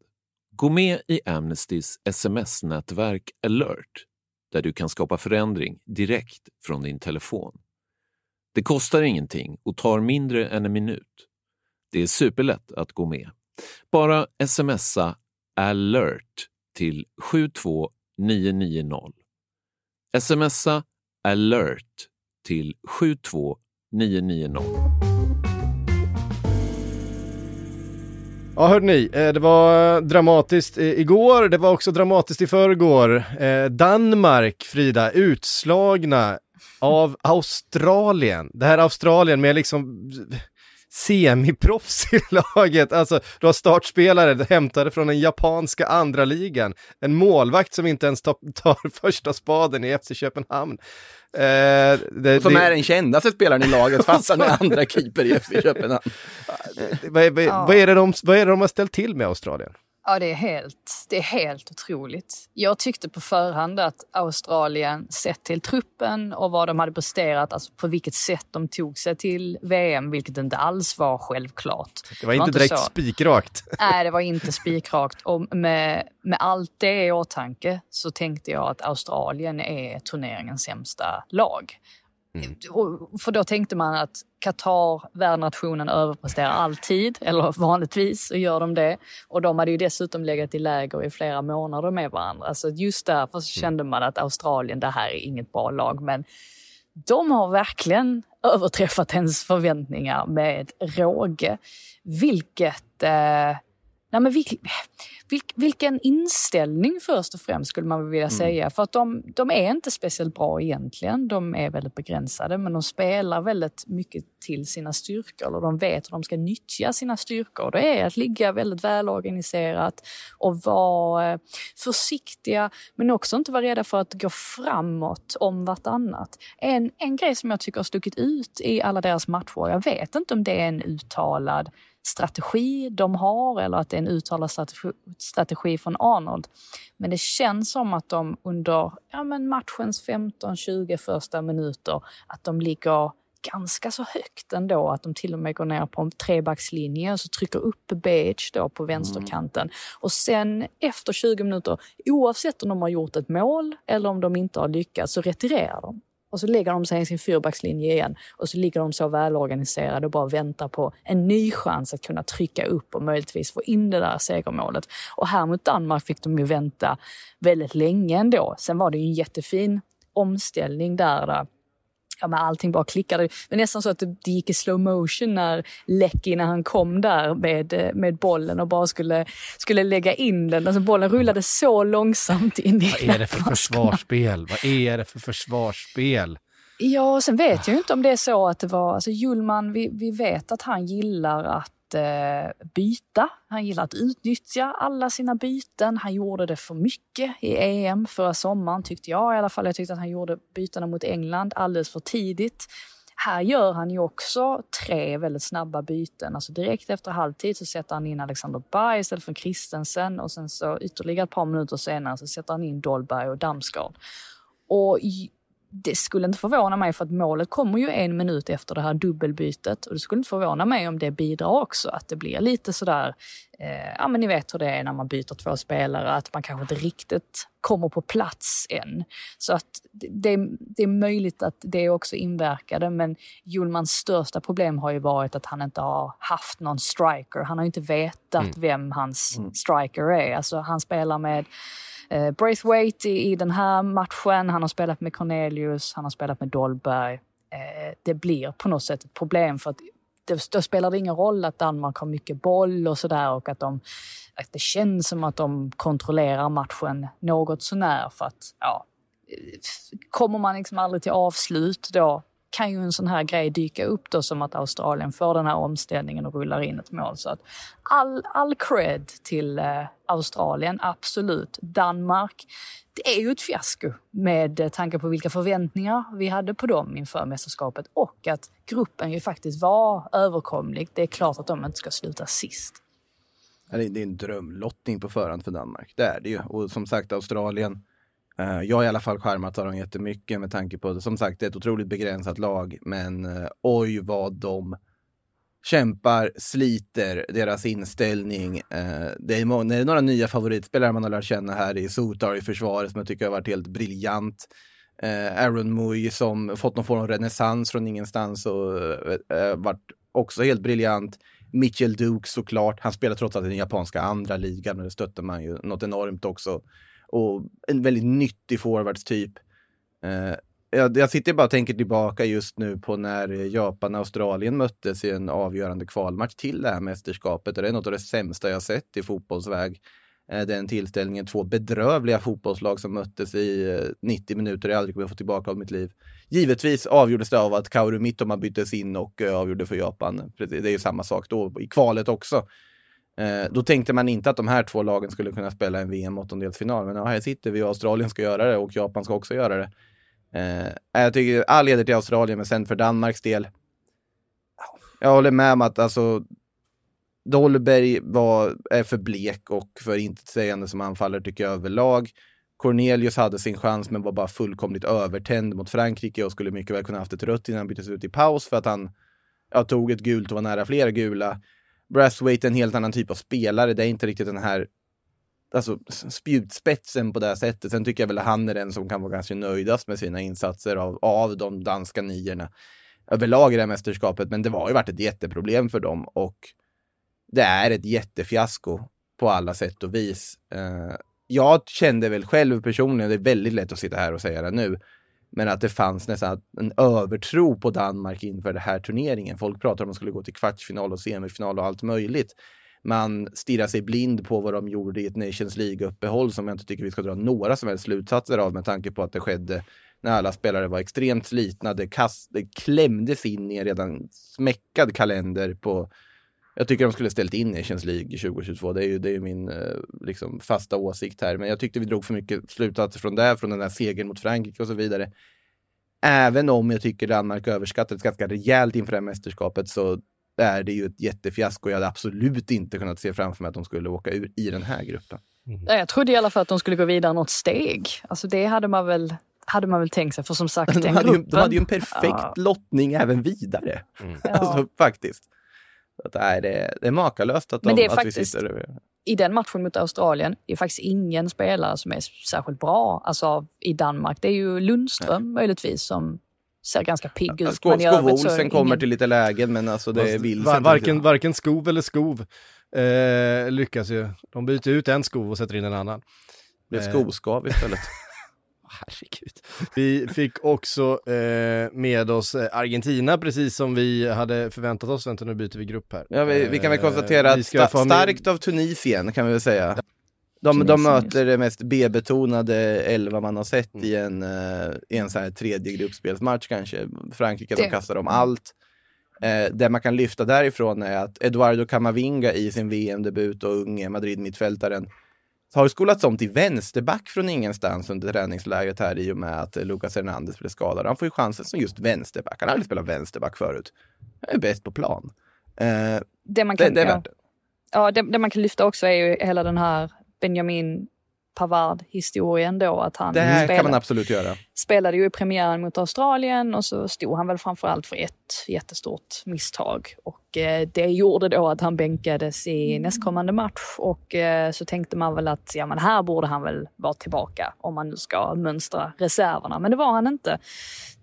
F: Gå med i Amnestys sms-nätverk alert där du kan skapa förändring direkt från din telefon. Det kostar ingenting och tar mindre än en minut. Det är superlätt att gå med. Bara smsa alert till 72990. Smsa alert till 72990.
B: Ja hörde ni, eh, det var eh, dramatiskt igår, det var också dramatiskt i förrgår. Eh, Danmark, Frida, utslagna av Australien. Det här Australien med liksom semiproffs <laughs> i laget. Alltså, du har startspelare hämtade från den japanska andra ligan. En målvakt som inte ens tar, <laughs> första spaden i FC Köpenhamn.
C: Eh, det, som det... är den kändaste spelaren i laget fast han är <laughs> andra keeper i FC Köpenhamn.
B: vad, vad, ja. vad, är det de, vad är det de har ställt till med Australien?
D: Ja, det är, helt, det är helt otroligt. Jag tyckte på förhand att Australien, sett till truppen och vad de hade presterat, alltså på vilket sätt de tog sig till VM, vilket inte alls var självklart.
B: Det var inte, det var direkt spikrakt. <laughs>
D: Nej, det var inte spikrakt. Och med, med allt det i åtanke så tänkte jag att Australien är turneringens sämsta lag. Mm. För då tänkte man att Qatar, värdnationen, överpresterar alltid, eller vanligtvis så gör de det. Och de hade ju dessutom legat i läger i flera månader med varandra. Så just därför mm. kände man att Australien, det här är inget bra lag. Men de har verkligen överträffat ens förväntningar med råge. Vilket eh, Nej, men vil, vil, vilken inställning först och främst skulle man vilja mm. säga. För att de, de, är inte speciellt bra egentligen. De är väldigt begränsade men de spelar väldigt mycket till sina styrkor och de vet hur de ska nyttja sina styrkor. Det är att ligga väldigt välorganiserat och vara eh, försiktiga men också inte vara rädda för att gå framåt om vartannat. En, en grej som jag tycker har stuckit ut i alla deras matcher, jag vet inte om det är en uttalad strategi de har eller att det är en uttalad strategi, strategi från Arnold. Men det känns som att de under ja, men matchens 15-20 första minuter att de ligger ganska så högt ändå att de till och med går ner på en trebackslinje och så trycker upp Beige då på vänsterkanten. Mm. Och sen efter 20 minuter, oavsett om de har gjort ett mål eller om de inte har lyckats, så retirerar de. Och så lägger de sig i sin fyrbackslinje igen och så ligger de så välorganiserade och bara väntar på en ny chans att kunna trycka upp och möjligtvis få in det där segermålet. Och här mot Danmark fick de ju vänta väldigt länge ändå. Sen var det ju en jättefin omställning där, där ja, men allting bara klickade. Det var nästan så att det gick i slow motion när Lecky, när han kom där med, med bollen och bara skulle, skulle lägga in den. Alltså bollen rullade så långsamt in i
B: Vad är det för <laughs> försvarsspel? Vad är det för försvarsspel?
D: Ja, sen vet jag ju inte om det är så att det var, alltså Julman, vi, vi vet att han gillar att eh, byta. Han gillar att utnyttja alla sina byten. Han gjorde det för mycket i EM förra sommaren tyckte jag i alla fall. Jag tyckte att han gjorde bytena mot England alldeles för tidigt. Här gör han ju också tre väldigt snabba byten. Alltså direkt efter halvtid så sätter han in Alexander Berg istället för Christensen och sen så ytterligare ett par minuter senare så sätter han in Dolberg och Damsgaard. Och det skulle inte förvåna mig för att målet kommer ju en minut efter det här dubbelbytet och det skulle inte förvåna mig om det bidrar också, att det blir lite sådär, eh, ja men ni vet hur det är när man byter två spelare, att man kanske inte riktigt kommer på plats än. Så att det, det är möjligt att det också inverkade, men Julmans största problem har ju varit att han inte har haft någon striker. Han har inte vetat mm. vem hans mm. striker är. Alltså han spelar med eh, Braithwaite i, i den här matchen. Han har spelat med Cornelius, han har spelat med Dolberg. Eh, det blir på något sätt ett problem för att det, då spelar det ingen roll att Danmark har mycket boll och sådär och att, de, att det känns som att de kontrollerar matchen något sånär för att ja, eh, kommer man liksom aldrig till avslut då kan ju en sån här grej dyka upp då som att Australien får den här omställningen och rullar in ett mål. Så att all, all cred till eh, Australien, absolut. Danmark, det är ju ett fiasko med eh, tanke på vilka förväntningar vi hade på dem inför mästerskapet och att gruppen ju faktiskt var överkomlig. Det är klart att de inte ska sluta sist.
C: Det är en drömlottning på förhand för Danmark, det är det ju. Och som sagt Australien, Eh, jag har i alla fall skärmat av dem jättemycket med tanke på, som sagt, det är ett otroligt begränsat lag, men eh, oj vad de kämpar, sliter, deras inställning. Eh, det, är det är några nya favoritspelare man har lärt känna här i Sotar i försvaret som jag tycker har varit helt briljant. Aaron Mui som fått någon form av renässans från ingenstans och varit också helt briljant. Mitchell Duke såklart, han spelar trots allt i den japanska andra ligan och det stöttar man ju något enormt också och en väldigt nyttig forwardstyp. Eh, jag, jag sitter bara och tänker tillbaka just nu på när Japan och Australien möttes i en avgörande kvalmatch till det här mästerskapet. Det är något av det sämsta jag sett i fotbollsväg. eh, den tillställningen. Två bedrövliga fotbollslag som möttes i eh, 90 minuter jag aldrig kommer få tillbaka av mitt liv. Givetvis avgjordes det av att Kaoru Mittoma byttes in och eh, avgjorde för Japan. Det är ju samma sak då i kvalet också. Eh, då tänkte man inte att de här två lagen skulle kunna spela en VM-åttondelsfinal. Men ja, här sitter vi och Australien ska göra det och Japan ska också göra det. Eh, jag tycker all heder till Australien, men sen för Danmarks del. Jag håller med om att alltså Dolberg var, är för blek och för intetsägande som anfallare tycker jag överlag. Cornelius hade sin chans men var bara fullkomligt övertänd mot Frankrike och skulle mycket väl kunna haft ett rött innan han byttes ut i paus för att han ja, tog ett gult och var nära flera gula. Brathwaite är en helt annan typ av spelare. Det är inte riktigt den här alltså, spjutspetsen på det här sättet. Sen tycker jag väl att han är den som kan vara ganska nöjdast med sina insatser av, av de danska niorna överlag i det här mästerskapet. Men det har ju varit ett jätteproblem för dem och det är ett jättefiasko på alla sätt och vis. Eh, jag kände väl själv personligen, det är väldigt lätt att sitta här och säga det nu, men att det fanns nästan en övertro på Danmark inför den här turneringen. Folk pratade om att de skulle gå till kvartsfinal och semifinal och allt möjligt. Man stirrar sig blind på vad de gjorde i ett Nations League-uppehåll som jag inte tycker vi ska dra några som helst slutsatser av med tanke på att det skedde när alla spelare var extremt slitna. Det, kast, det klämdes in i en redan smäckad kalender på jag tycker de skulle ställt in Nations League 2022. Det är ju, det är ju min eh, liksom, fasta åsikt här. Men jag tyckte vi drog för mycket slutsatser från det, från den där segern mot Frankrike och så vidare. Även om jag tycker Danmark överskattades ganska rejält inför det här mästerskapet så är det ju ett jättefiasko. Jag hade absolut inte kunnat se framför mig att de skulle åka ur i den här gruppen.
D: Nej, Jag trodde i alla fall att de skulle gå vidare något steg. Alltså det hade man väl, hade man väl tänkt sig. För som sagt, <laughs>
C: De
D: den
C: hade, ju,
D: gruppen...
C: de hade ju en perfekt
D: Ja.
C: lottning även vidare. <laughs>
D: Ja.
C: Alltså, faktiskt. Att, nej, det, är, det är makalöst att, de,
D: Men det är
C: att
D: faktiskt-
C: vi sitter
D: I den matchen mot Australien är faktiskt ingen spelare som är särskilt bra alltså, i Danmark. Det är ju Lundström möjligtvis som ser ganska pigg ut.
C: Skov, Skov
D: är
C: kommer
D: ingen-
C: till lite lägen, men alltså det vill
B: Va-
C: sig inte
B: varken, varken skov eller skov eh, lyckas ju. De byter ut en skov och sätter in en annan.
C: Det
B: eh,
C: blev skoskav istället. <laughs>
B: Herregud. Vi fick också eh, med oss eh, Argentina, precis som vi hade förväntat oss. Vänta, nu byter vi grupp här.
C: Ja, vi, vi kan väl
B: Eh,
C: konstatera att sta,
B: ha med-
C: starkt av Tunisien kan vi väl säga. De, de möter det mest B-betonade elva man har sett
B: Mm.
C: i en, eh, i en så här tredje gruppspelsmatch kanske. Frankrike, de
D: Det-
C: kastar om allt. Eh, det man kan lyfta därifrån är att Eduardo Camavinga i sin VM-debut och unge Madrid-mittfältaren har skolats om till vänsterback från ingenstans under träningsläget här i och med att Lucas Hernandez blev skadad. Han får ju chansen som just vänsterback. Han har aldrig spelat vänsterback förut. Han är bäst på plan. Eh,
D: Det, man
C: det,
D: kan,
C: det är
D: ja.
C: värt det.
D: Ja, det, det man kan lyfta också är ju hela den här Benjamin Pavard-historien då. Att han
C: Det här
D: spelade,
C: kan man absolut göra.
D: spelade ju i premiären mot Australien och så stod han väl framförallt för ett jättestort misstag. Och eh, det gjorde då att han bänkades i nästkommande match. Och eh, så tänkte man väl att ja, men här borde han väl vara tillbaka om man nu ska mönstra reserverna. Men det var han inte.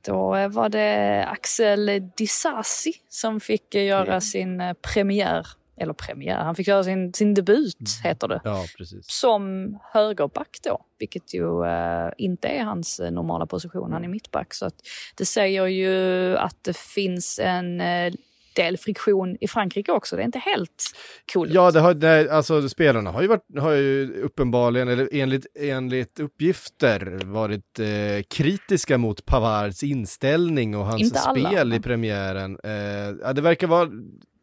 D: Då eh, var det Axel Disasi som fick eh, göra sin eh, premiär. Eller premiär, han fick göra sin, sin debut heter det
B: Ja, precis.
D: som högerback då, vilket ju eh, inte är hans eh, normala position. Han är mittback. Så att det säger ju att det finns en eh, del friktion i Frankrike också. Det är inte helt coolt.
B: Ja, det har, det, alltså spelarna har ju, varit, har ju uppenbarligen, eller enligt, enligt uppgifter, varit eh, kritiska mot Pavards inställning och hans spel i premiären. Eh, ja, det verkar vara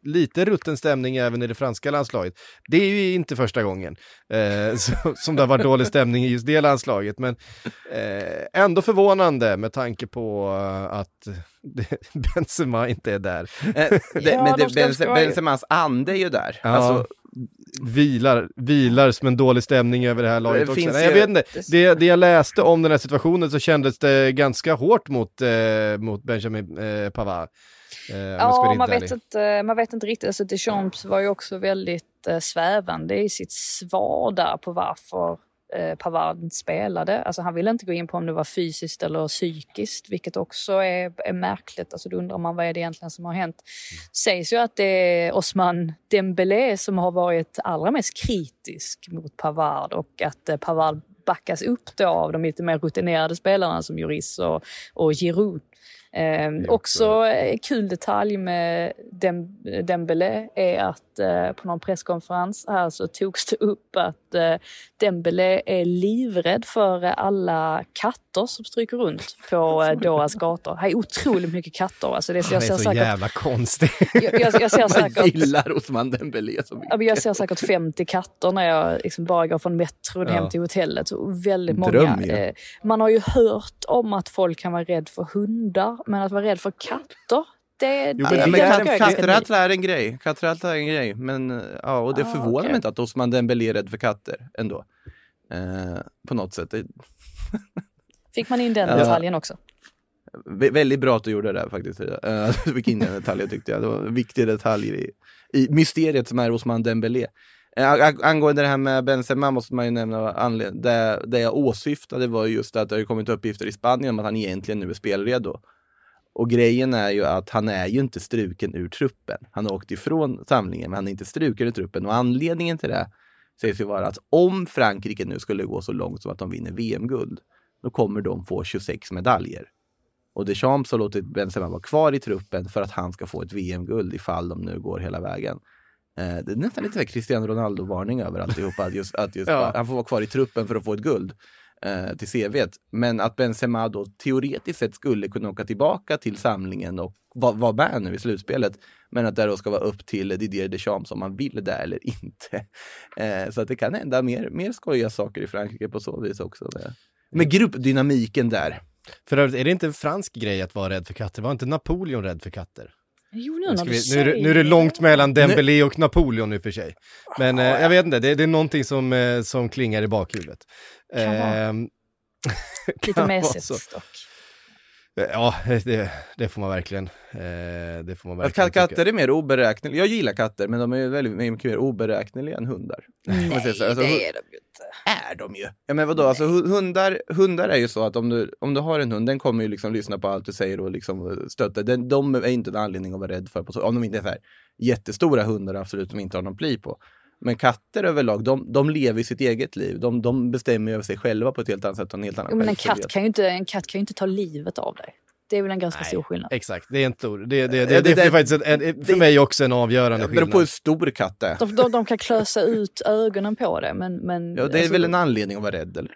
B: lite rutten stämning även i det franska landslaget. Det är ju inte första gången eh, som det har varit dålig stämning i just det landslaget, men eh, ändå förvånande med tanke på eh, att <laughs> Benzema inte är där.
C: Eh, <laughs> det,
D: Ja,
C: men
D: de
C: det,
D: ska-
C: Benze-
D: ska-
C: Benzemas ande är ju där.
B: Ja.
C: Alltså,
B: vilar, vilar som en dålig stämning över det här laget
C: Det
B: också. Nej, jag
C: ju-
B: vet inte, det, det jag läste om den här situationen så kändes det ganska hårt mot, eh, mot Benjamin eh, Pavard. Eh,
D: Ja, man vet, inte, man vet inte riktigt. Alltså, Deschamps var ju också väldigt eh, svävande i sitt svar där på varför eh, Pavard spelade. Alltså, han ville inte gå in på om det var fysiskt eller psykiskt, vilket också är, är märkligt. Alltså, då undrar man vad är det egentligen som har hänt. sägs ju att det är Osman Dembélé som har varit allra mest kritisk mot Pavard och att eh, Pavard backas upp då av de lite mer rutinerade spelarna som Lloris och, och Giroud. Eh, också kul detalj med Dem Dembele är att eh, på någon presskonferens här så togs det upp att eh, Dembele är livrädd för alla katter som stryker runt på eh, Dohas gator. Här är otroligt mycket katter. Alltså det, jag
B: Han är
D: ser
B: så
D: säkert,
B: jävla konstig.
D: jag, jag, jag ser
C: Man
D: säkert
C: gillar Osman Dembélé så
D: Ja,
C: mycket.
D: jag ser säkert 50 katter när jag liksom bara går från metron
B: Ja.
D: hem till hotellet. Så väldigt många.
C: Dröm.
D: Eh, Man har ju hört om att folk kan vara rädd för hundar, men att vara rädd för katter, det,
B: Jo,
D: det,
B: men
C: Ja,
B: det
C: men
B: är
C: en grej. Kattrattlar är en grej. Men eh, ja, och det
D: Ah,
C: förvånar
D: okej.
C: mig inte att Osman Dembélé är rädd för katter ändå. Eh, på något sätt. Det, <laughs>
D: Fick man in den
C: Ja.
D: detaljen också?
C: Vä- väldigt bra att du gjorde det där faktiskt. Uh, <laughs> du fick in den detaljen tyckte jag. Det var en viktig detalj i, i mysteriet som är Osman Dembélé. Uh, angående det här med Benzema måste man ju nämna det, det jag åsyftade var just att det har kommit uppgifter i Spanien om att han egentligen nu är spelredo. Och grejen är ju att han är ju inte struken ur truppen. Han har åkt ifrån samlingen men han är inte struken ur truppen och anledningen till det sägs ju vara att om Frankrike nu skulle gå så långt som att de vinner VM-guld, då kommer de få 26 medaljer. Och Deschamps har låtit Benzema vara kvar i truppen för att han ska få ett VM-guld ifall de nu går hela vägen. Eh, det är nästan lite Cristiano Ronaldo-varning över alltihopa. Att just, att just,
B: Ja.
C: Han får vara kvar i truppen för att få ett guld eh, till CVt. Men att Benzema då teoretiskt sett skulle kunna åka tillbaka till samlingen och vara va med nu i slutspelet. Men att det då ska vara upp till Didier Deschamps om han vill det eller inte. <laughs> Eh, så att det kan hända mer, mer skojiga saker i Frankrike på så vis också. Med, med gruppdynamiken där.
B: För övrigt, är det inte en fransk grej att vara rädd för katter? Var inte Napoleon rädd för katter?
D: Nu
B: Nu, ska
D: du
B: vi, nu,
D: säger
B: är det, nu är det långt mellan Dembélé och Napoleon i och för sig. Men eh, jag vet inte, det, det är någonting som, eh, som klingar i bakhuvudet.
D: Kan vara.
B: Ehm, <laughs>
D: Lite
B: kan vara
D: mesigt
B: så.
D: dock.
B: Ja, det, det får man verkligen. Eh, det får man
C: Att
B: verkligen
C: ka- katter är mer oberäkneliga. Jag gillar katter, men de är väldigt mycket mer oberäkneliga än hundar. Säger så. Alltså,
D: det är de ju inte.
C: är de ju. Ja men vadå, alltså hu- hundar, hundar är ju så att om du, om du har en hund, den kommer ju liksom lyssna på allt du säger och liksom stötta. Den, de är inte en anledning att vara rädd för, på om de inte är så här jättestora hundar absolut, som inte har någon pli på. Men katter överlag, de, de lever i sitt eget liv. De, de bestämmer över sig själva på ett helt annat sätt och en helt annan
D: Jo, men en katt, kan ju inte, en katt kan ju inte ta livet av dig. Det är väl en ganska
B: Nej.
D: stor skillnad.
B: Exakt, det är en stor, det, det, det,
C: det
B: det, är faktiskt en, en, för
C: det-
B: mig också en avgörande
C: Det beror på hur
B: skillnad.
C: stor katt det är.
D: De, de, de kan klösa ut ögonen på det, men... men
C: Ja, det är
D: alltså,
C: väl en anledning att vara rädd eller?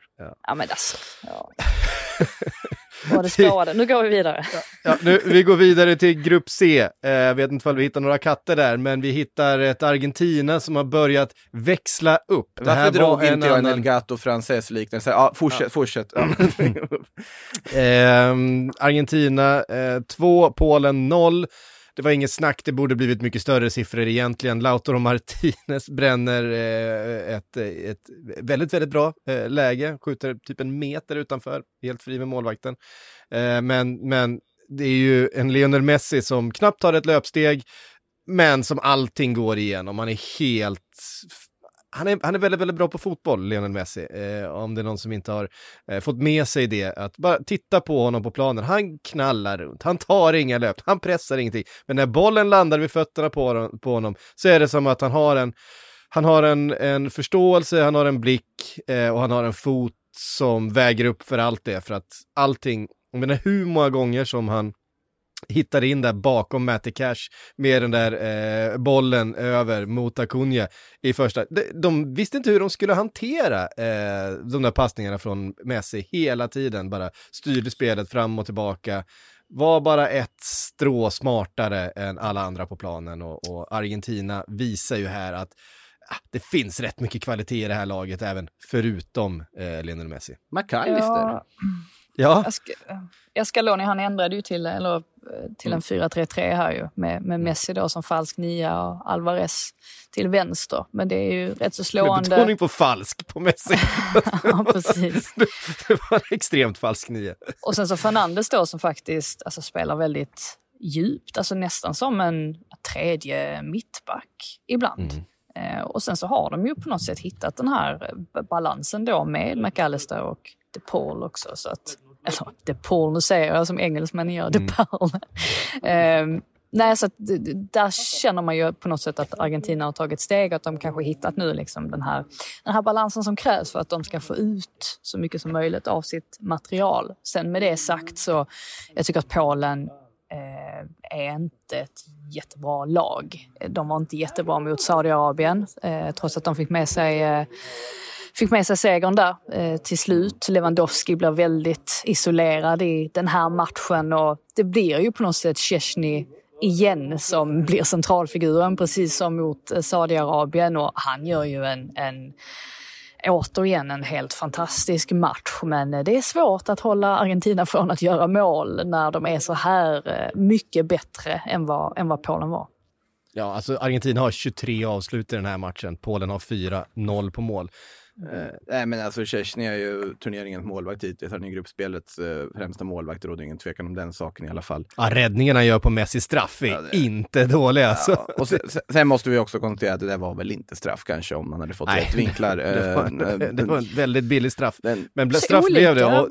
D: Ja, men alltså. Ja. <laughs> Vad det spårade. Nu går vi vidare.
B: Ja, nu, vi går vidare till grupp C. Eh, Jag vet inte om vi hittar några katter där, men vi hittar ett Argentina som har börjat växla upp. Det
C: Varför
B: här
C: drog
B: var
C: inte jag en Elgato Frances liknelse? Ja, fortsätt, fortsätt. <laughs> Ja.
B: Ehm, Argentina 2, Polen 0. Det var inget snack, det borde blivit mycket större siffror egentligen. Lautaro Martinez bränner eh, ett, eh, ett väldigt, väldigt bra eh, läge, skjuter typ en meter utanför, helt fri med målvakten. Eh, men, men det är ju en Lionel Messi som knappt tar ett löpsteg, men som allting går igenom. Han är helt... Han är, han är väldigt, väldigt bra på fotboll, Lionel Messi. Eh, om det är någon som inte har eh, fått med sig det, att bara titta på honom på planen. Han knallar runt, han tar inga löp, han pressar ingenting. Men när bollen landar vid fötterna på honom, på honom så är det som att han har en, han har en, en förståelse, han har en blick eh, och han har en fot som väger upp för allt det. För att allting, jag menar hur många gånger som han hittar in där bakom Matty Cash med den där eh, bollen över mot Acuna i första. De, de visste inte hur de skulle hantera eh, de där passningarna från Messi hela tiden, bara styrde spelet fram och tillbaka. Var bara ett strå smartare än alla andra på planen och, och Argentina visar ju här att ah, det finns rätt mycket kvalitet i det här laget även förutom eh, Lionel Messi.
C: McAllister.
D: Ja, ska, Escaloni han ändrade ju till, eller, till en 4-3-3 här ju med, med Messi då som falsk nia och Alvarez till vänster. Men det är ju rätt så
B: med
D: slående.
B: betoning på falsk på Messi. <laughs>
D: ja, precis. <laughs>
B: det var en extremt falsk nia.
D: Och sen så Fernandes då som faktiskt alltså, spelar väldigt djupt, alltså nästan som en tredje mittback ibland. Eh, och sen så har de ju på något sätt hittat den här balansen då med McAllister och De Paul också. Så att, eller De Paul, nu säger jag som engelsmännen gör, De Paul. eh, Nej, så att, där känner man ju på något sätt att Argentina har tagit steg, att de kanske hittat nu liksom den, här, den här balansen som krävs för att de ska få ut så mycket som möjligt av sitt material. Sen med det sagt så, jag tycker att Polen eh, är inte ett jättebra lag. De var inte jättebra mot Saudiarabien, eh, trots att de fick med sig eh, fick med sig segern där eh, till slut. Lewandowski blir väldigt isolerad i den här matchen och det blir ju på något sätt Szczesny igen som blir centralfiguren precis som mot eh, Saudiarabien och han gör ju en, en återigen en helt fantastisk match men eh, det är svårt att hålla Argentina från att göra mål när de är så här eh, mycket bättre än vad, än vad Polen var.
B: Ja, alltså Argentina har 23 avslut i den här matchen. Polen har 4, 0 på mål.
C: Eh, nej men alltså Szczesny är ju turneringens målvakt hittills. Han är gruppspelets eh, främsta målvakt. Det råder ingen tvekan om den saken i alla fall.
B: Ja, räddningarna han gör på Messi straff är
C: Ja, det-
B: inte dåliga alltså.
C: Ja, och sen, sen- måste vi också konstatera att det där var väl inte straff kanske om man hade fått
B: Nej,
C: rätt <laughs> vinklar.
B: Det
C: Eh,
B: var, det var en väldigt billig straff.
C: den,
B: Men straff
D: olika,
B: blev det. Och,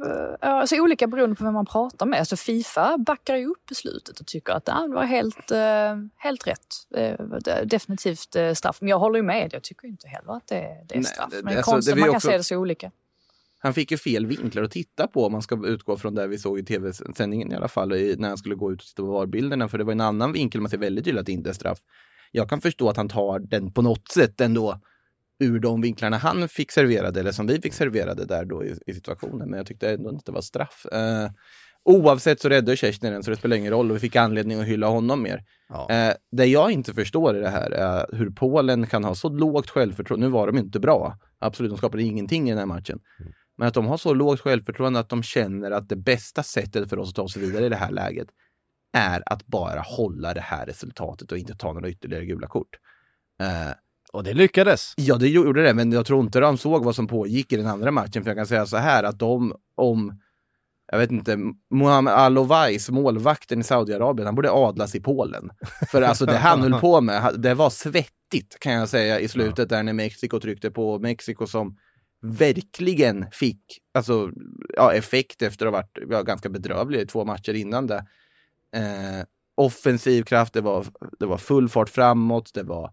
D: eh, ja, så olika beroende på vem man pratar med. Alltså Fifa backar ju upp beslutet och tycker att det var helt, eh, helt rätt. Eh, är definitivt eh, straff. Men jag håller ju med. Jag tycker inte heller att det, det är straff. Men det är
C: alltså,
D: konstigt
C: det
D: att
C: vi
D: man kan
C: också-
D: se det så olika.
C: Han fick ju fel vinklar att titta på om man ska utgå från det vi såg i tv-sändningen i alla fall när han skulle gå ut och titta på VAR-bilderna för det var en annan vinkel man ser väldigt tydligt att det inte är straff. Jag kan förstå att han tar den på något sätt ändå ur de vinklarna han fick serverade eller som vi fick serverade där då i, i situationen men jag tyckte ändå inte det var straff. Eh, oavsett så räddade Kerstin den så det spelar ingen roll och vi fick anledning att hylla honom mer.
B: ja.
C: Eh, det jag inte förstår i det här är hur Polen kan ha så lågt självförtroende. Nu var de inte bra. Absolut, de skapade ingenting i den här matchen. Men att de har så lågt självförtroende att de känner att det bästa sättet för oss att ta oss vidare i det här läget är att bara hålla det här resultatet och inte ta några ytterligare gula kort. Eh,
B: och det lyckades.
C: Ja, det gjorde det, men jag tror inte de såg vad som pågick i den andra matchen. För jag kan säga så här att de, om, jag vet inte, Mohamed Alovais, målvakten i Saudiarabien, han borde adlas i Polen. För alltså det han höll på med, det var svettigt kan jag säga i slutet där när Mexiko tryckte på. Mexiko som verkligen fick alltså, ja, effekt efter att ha varit ja, ganska bedrövliga i två matcher innan det. Eh, offensiv kraft, det var, det var full fart framåt, det var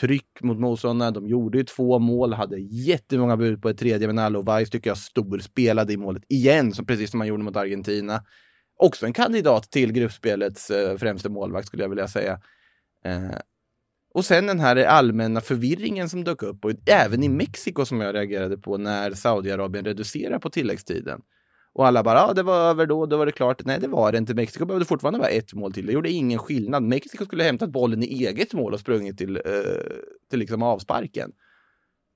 C: tryck mot motståndarna. De gjorde ju två mål, hade jättemånga bud på ett tredje, men Alovais tycker jag storspelade i målet igen, som precis som man gjorde mot Argentina. Också en kandidat till gruppspelets eh, främste målvakt skulle jag vilja säga. Eh, och sen den här allmänna förvirringen som dök upp, och även i Mexiko som jag reagerade på när Saudiarabien reducerar på tilläggstiden. Och alla bara, ja det var över då, då var det klart. Nej det var det inte. Mexiko behövde fortfarande vara ett mål till. Det gjorde ingen skillnad. Mexiko skulle hämtat bollen i eget mål och sprungit till, eh, till liksom avsparken.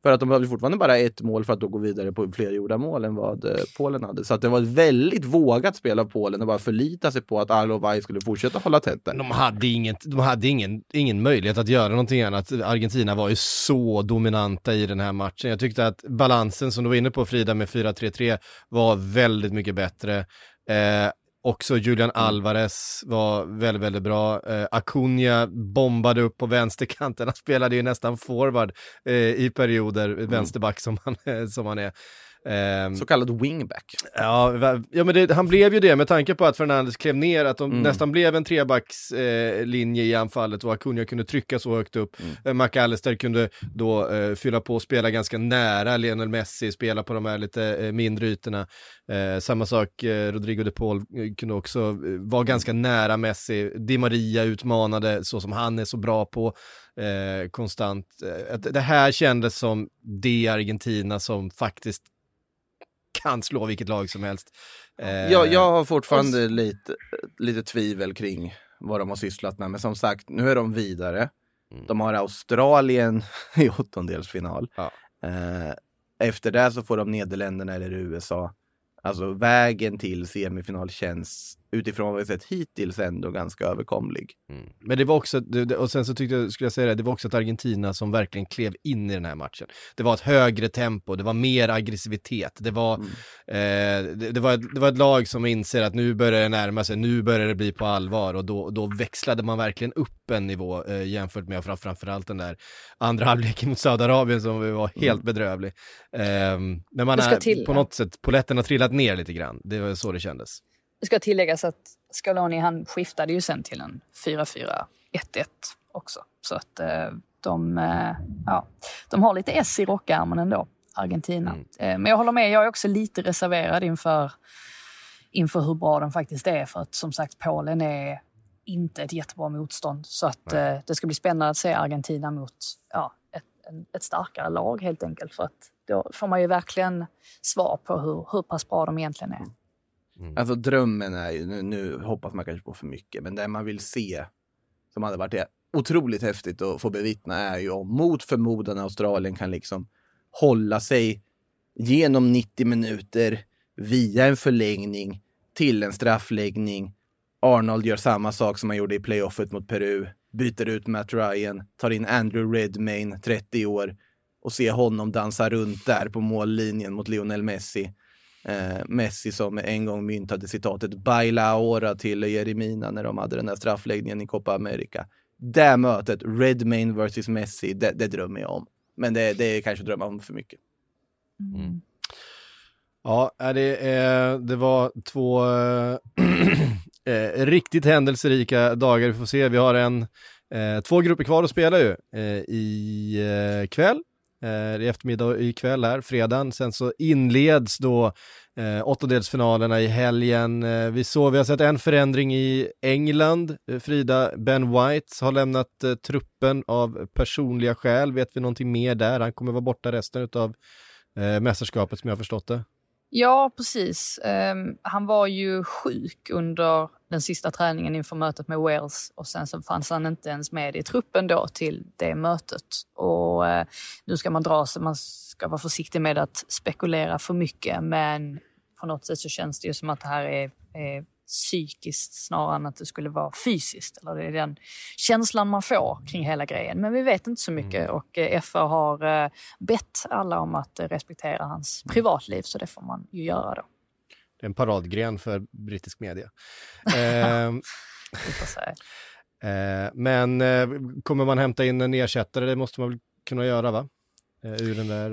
C: För att de behövde fortfarande bara ett mål för att då gå vidare på fler gjorda mål än vad eh, Polen hade. Så att det var ett väldigt vågat spel av Polen att bara förlita sig på att Arlovaj skulle fortsätta hålla tätt där.
B: De hade, inget, de hade ingen, ingen möjlighet att göra någonting annat. Argentina var ju så dominanta i den här matchen. Jag tyckte att balansen som du var inne på Frida med 4-3-3 var väldigt mycket bättre. Eh, också Julian Alvarez var väldigt, väldigt bra. Eh, Acuna bombade upp på vänsterkanten. Han spelade ju nästan forward eh, i perioder, vänsterback som han, <laughs> som han är. Ehm,
C: Så kallad wingback.
B: Ja, ja men det, han blev ju det med tanke på att Fernandes klev ner, att de
C: Mm.
B: nästan blev en trebackslinje eh, i anfallet och Acuna kunde trycka så högt upp.
C: Mm.
B: Eh, McAllister kunde då eh, fylla på och spela ganska nära Lionel Messi, spela på de här lite eh, mindre ytorna. Eh, samma sak, eh, Rodrigo de Paul eh, kunde också eh, vara ganska nära Messi. Di Maria utmanade så som han är så bra på eh, konstant. Eh, det här kändes som det Argentina som faktiskt kan slå vilket lag som helst. Eh,
C: Jag, jag har fortfarande lite, lite tvivel kring vad de har sysslat med. Men som sagt, nu är de vidare.
B: Mm.
C: De har Australien <laughs> i åttondelsfinal.
B: Ja.
C: Eh, efter det så får de Nederländerna eller USA. Alltså vägen till semifinal känns utifrån vad vi sett hittills ändå ganska överkomlig.
B: Mm. Men det var också, och sen så tyckte jag, skulle jag säga det, det var också ett Argentina som verkligen klev in i den här matchen. Det var ett högre tempo, det var mer aggressivitet, det var,
C: Mm.
B: eh, det, det, var ett, det var ett lag som inser att nu börjar det närma sig, nu börjar det bli på allvar och då, då växlade man verkligen upp en nivå eh, jämfört med fram, framförallt den där andra <laughs> halvleken mot Saudiarabien som var helt bedrövlig. Eh, men man är
D: till,
B: på
D: ja.
B: något sätt, poletten har trillat ner lite grann, det var så det kändes.
D: Det ska tilläggas att Scaloni han skiftade ju sen till en 4-4-1-1 också. Så att eh, de, eh, ja, de har lite S i rockärmen ändå, Argentina.
B: Mm.
D: Eh, Men jag håller med, jag är också lite reserverad inför, inför hur bra de faktiskt är. För att som sagt, Polen är inte ett jättebra motstånd. Så att eh, det ska bli spännande att se Argentina mot ja, ett, ett starkare lag helt enkelt. För att då får man ju verkligen svar på hur, hur pass bra de egentligen är. Mm.
C: Alltså drömmen är ju, nu, nu hoppas man kanske på för mycket, men det man vill se som hade varit otroligt häftigt att få bevittna är ju om mot förmodan Australien kan liksom hålla sig genom 90 minuter via en förlängning till en straffläggning. Arnold gör samma sak som han gjorde i playoffet mot Peru, byter ut Matt Ryan, tar in Andrew Redmayne, 30 år, och se honom dansa runt där på mållinjen mot Lionel Messi. Eh, Messi som en gång myntade citatet “Baila ahora” till Jeremina när de hade den där straffläggningen i Copa America. Det mötet, Redmayne versus Messi, det, det drömmer jag om. Men det, det är kanske att drömma om för mycket.
B: Ja, är det, eh, det var två eh, <clears throat> eh, riktigt händelserika dagar. Vi får se, vi har en, eh, två grupper kvar att spela ju eh, i eh, kväll. Eh, i eftermiddag och ikväll här, fredagen. Sen så inleds då eh, åttondelsfinalerna i helgen. Eh, vi, såg, vi har sett en förändring i England. Eh, Frida, Ben White har lämnat eh, truppen av personliga skäl. Vet vi någonting mer där? Han kommer vara borta resten av eh, mästerskapet som jag har förstått det.
D: Ja, precis. Um, han var ju sjuk under den sista träningen inför mötet med Wales och sen så fanns han inte ens med i truppen då till det mötet. Och uh, nu ska man dra sig, man ska vara försiktig med att spekulera för mycket men på något sätt så känns det ju som att det här är, är psykiskt snarare än att det skulle vara fysiskt. Eller det är den känslan man får kring hela grejen. Men vi vet inte så mycket och eh, FA har eh, bett alla om att eh, respektera hans privatliv så det får man ju göra då.
B: Det är en paradgren för brittisk media. <laughs> Eh,
D: se. <laughs>
B: eh, men kommer man hämta in en ersättare? Det måste man väl kunna göra va? Ur den där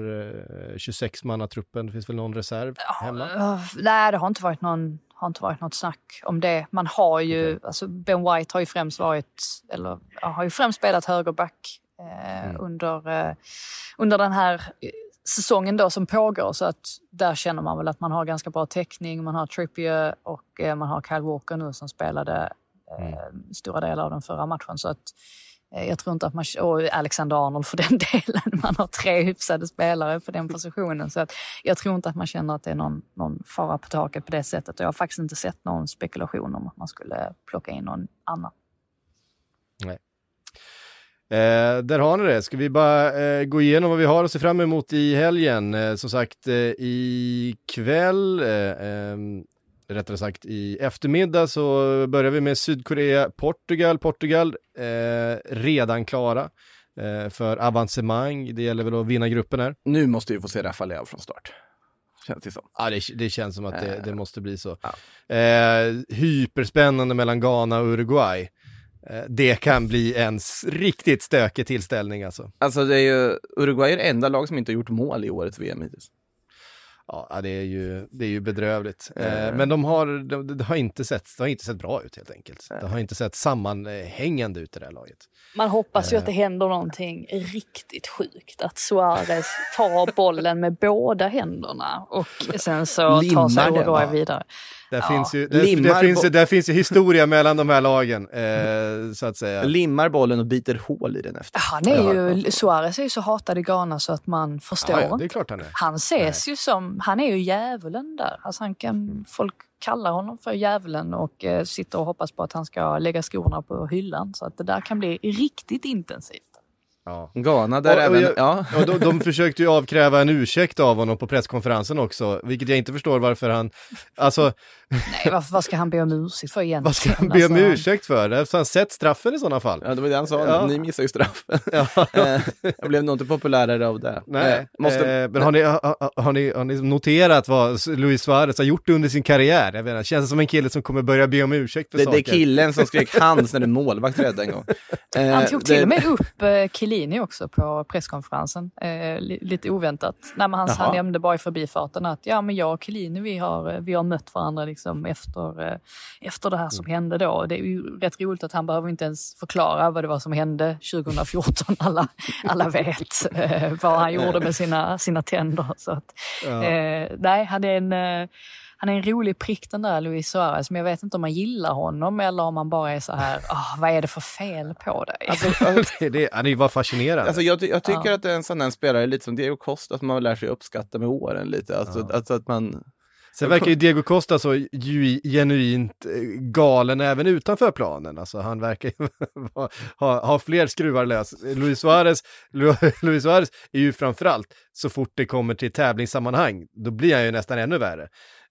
B: eh, 26-mannatruppen. Det finns väl någon reserv hemma?
D: Nej, det har inte varit någon har inte varit något snack om det. Man har ju, alltså Ben White har ju främst varit, eller har ju främst spelat högerback eh, under, eh, under den här eh, säsongen då som pågår. Så att där känner man väl att man har ganska bra täckning. Man har Trippier och eh, man har Kyle Walker nu som spelade eh, stora delar av den förra matchen. Så att jag tror inte att man, och Alexander Arnold för den <laughs> delen, man har tre hyfsade spelare på den positionen. Så att jag tror inte att man känner att det är någon, någon fara på taket på det sättet. Och jag har faktiskt inte sett någon spekulation om att man skulle plocka in någon annan.
B: Eh, där har ni det. Ska vi bara eh, gå igenom vad vi har att se fram emot i helgen? Eh, som sagt, eh, i kväll, eh, ehm, rättare sagt i eftermiddag så börjar vi med Sydkorea, Portugal. Portugal eh, redan klara eh, för avancemang. Det gäller väl att vinna gruppen här.
C: Nu måste vi få se Rafael från start. Känns det som.
B: Ja, det, det känns som att det,
C: Eh,
B: det måste bli så.
C: ja.
B: Eh, hyperspännande mellan Ghana och Uruguay. Eh, det kan bli en riktigt stökig tillställning alltså.
C: Alltså det är ju, Uruguay är det enda lag som inte har gjort mål i årets VM hittills.
B: Ja, det är ju, det är ju bedrövligt. Eh,
C: Eh.
B: men de har, de, det, har inte sett, det har inte sett bra ut helt enkelt. Det har inte sett sammanhängande ut i det här laget.
D: Man hoppas ju att det händer någonting riktigt sjukt. Att Suarez tar bollen med båda händerna och sen så tar sig
C: Limmar
D: Uruguay vidare.
B: Där,
D: Ja.
B: finns ju, där,
C: Limmar
B: där, finns ju, där finns ju historia mellan de här lagen, eh, <laughs> så att säga.
C: Limmar bollen och biter hål i den efter.
D: Han är ju, Suarez är ju så hatad i Ghana så att man förstår
B: Ja, ja, det är klart han är.
D: Han ses ju som, han är ju djävulen där. Alltså han kan, folk kallar honom för djävulen och eh, sitter och hoppas på att han ska lägga skorna på hyllan. Så att det där kan bli riktigt intensivt.
B: Ja.
C: Ghana där
B: Och- och
C: även,
B: jag-
C: ja. <laughs>
B: Ja, de, de försökte ju avkräva en ursäkt av honom på presskonferensen också, vilket jag inte förstår varför han, alltså
D: Nej, vad, vad ska han be om ursäkt för egentligen?
B: vad ska han be om
D: Alltså,
B: ursäkt för? Har han sett straffen i sådana fall?
C: ja, det var det han sa,
B: Ja.
C: ni missar ju straffen.
B: Ja. <laughs>
C: Eh, jag blev nog inte populärare av det.
B: Nej,
C: Eh, måste,
B: eh, men har ni, har, har, ni, har ni noterat vad Luis Suarez har gjort under sin karriär? Jag menar, känns det som en kille som kommer börja be om ursäkt för
C: det,
B: saker?
C: det är killen som skrek <laughs> hans när en målvakt räddade en gång. Eh,
D: Han tog till
C: det-
D: och med upp eh, Chiellini också på presskonferensen. Eh, li, lite oväntat. Nej, men han nämnde bara i förbifarten att ja, men jag och Chiellini vi har, eh, vi har mött varandra liksom liksom efter, eh, efter det här som hände då. Det är ju rätt roligt att han behöver inte ens förklara vad det var som hände 2014. <laughs> Alla, alla vet eh, vad han gjorde med sina, sina tänder. Så att,
B: Ja.
D: eh, nej, han är en eh, han är en rolig prick den där Luis Suarez, men jag vet inte om man gillar honom eller om man bara är så här, "Ah, vad är det för fel på dig?
B: det, det, han är ju bara fascinerande.
C: Alltså jag, jag tycker
D: Ja.
C: att det är en sån där spelare, lite som Diego Costa, som man lär sig uppskatta med åren lite. Alltså,
B: Ja.
C: alltså att man...
B: Sen verkar ju Diego Costa så genuint eh, galen även utanför planen. Alltså han verkar ju <laughs> ha, ha, ha fler skruvar lös. Luis Suarez, <laughs> Luis Suarez är ju framförallt, så fort det kommer till tävlingssammanhang, då blir han ju nästan ännu värre.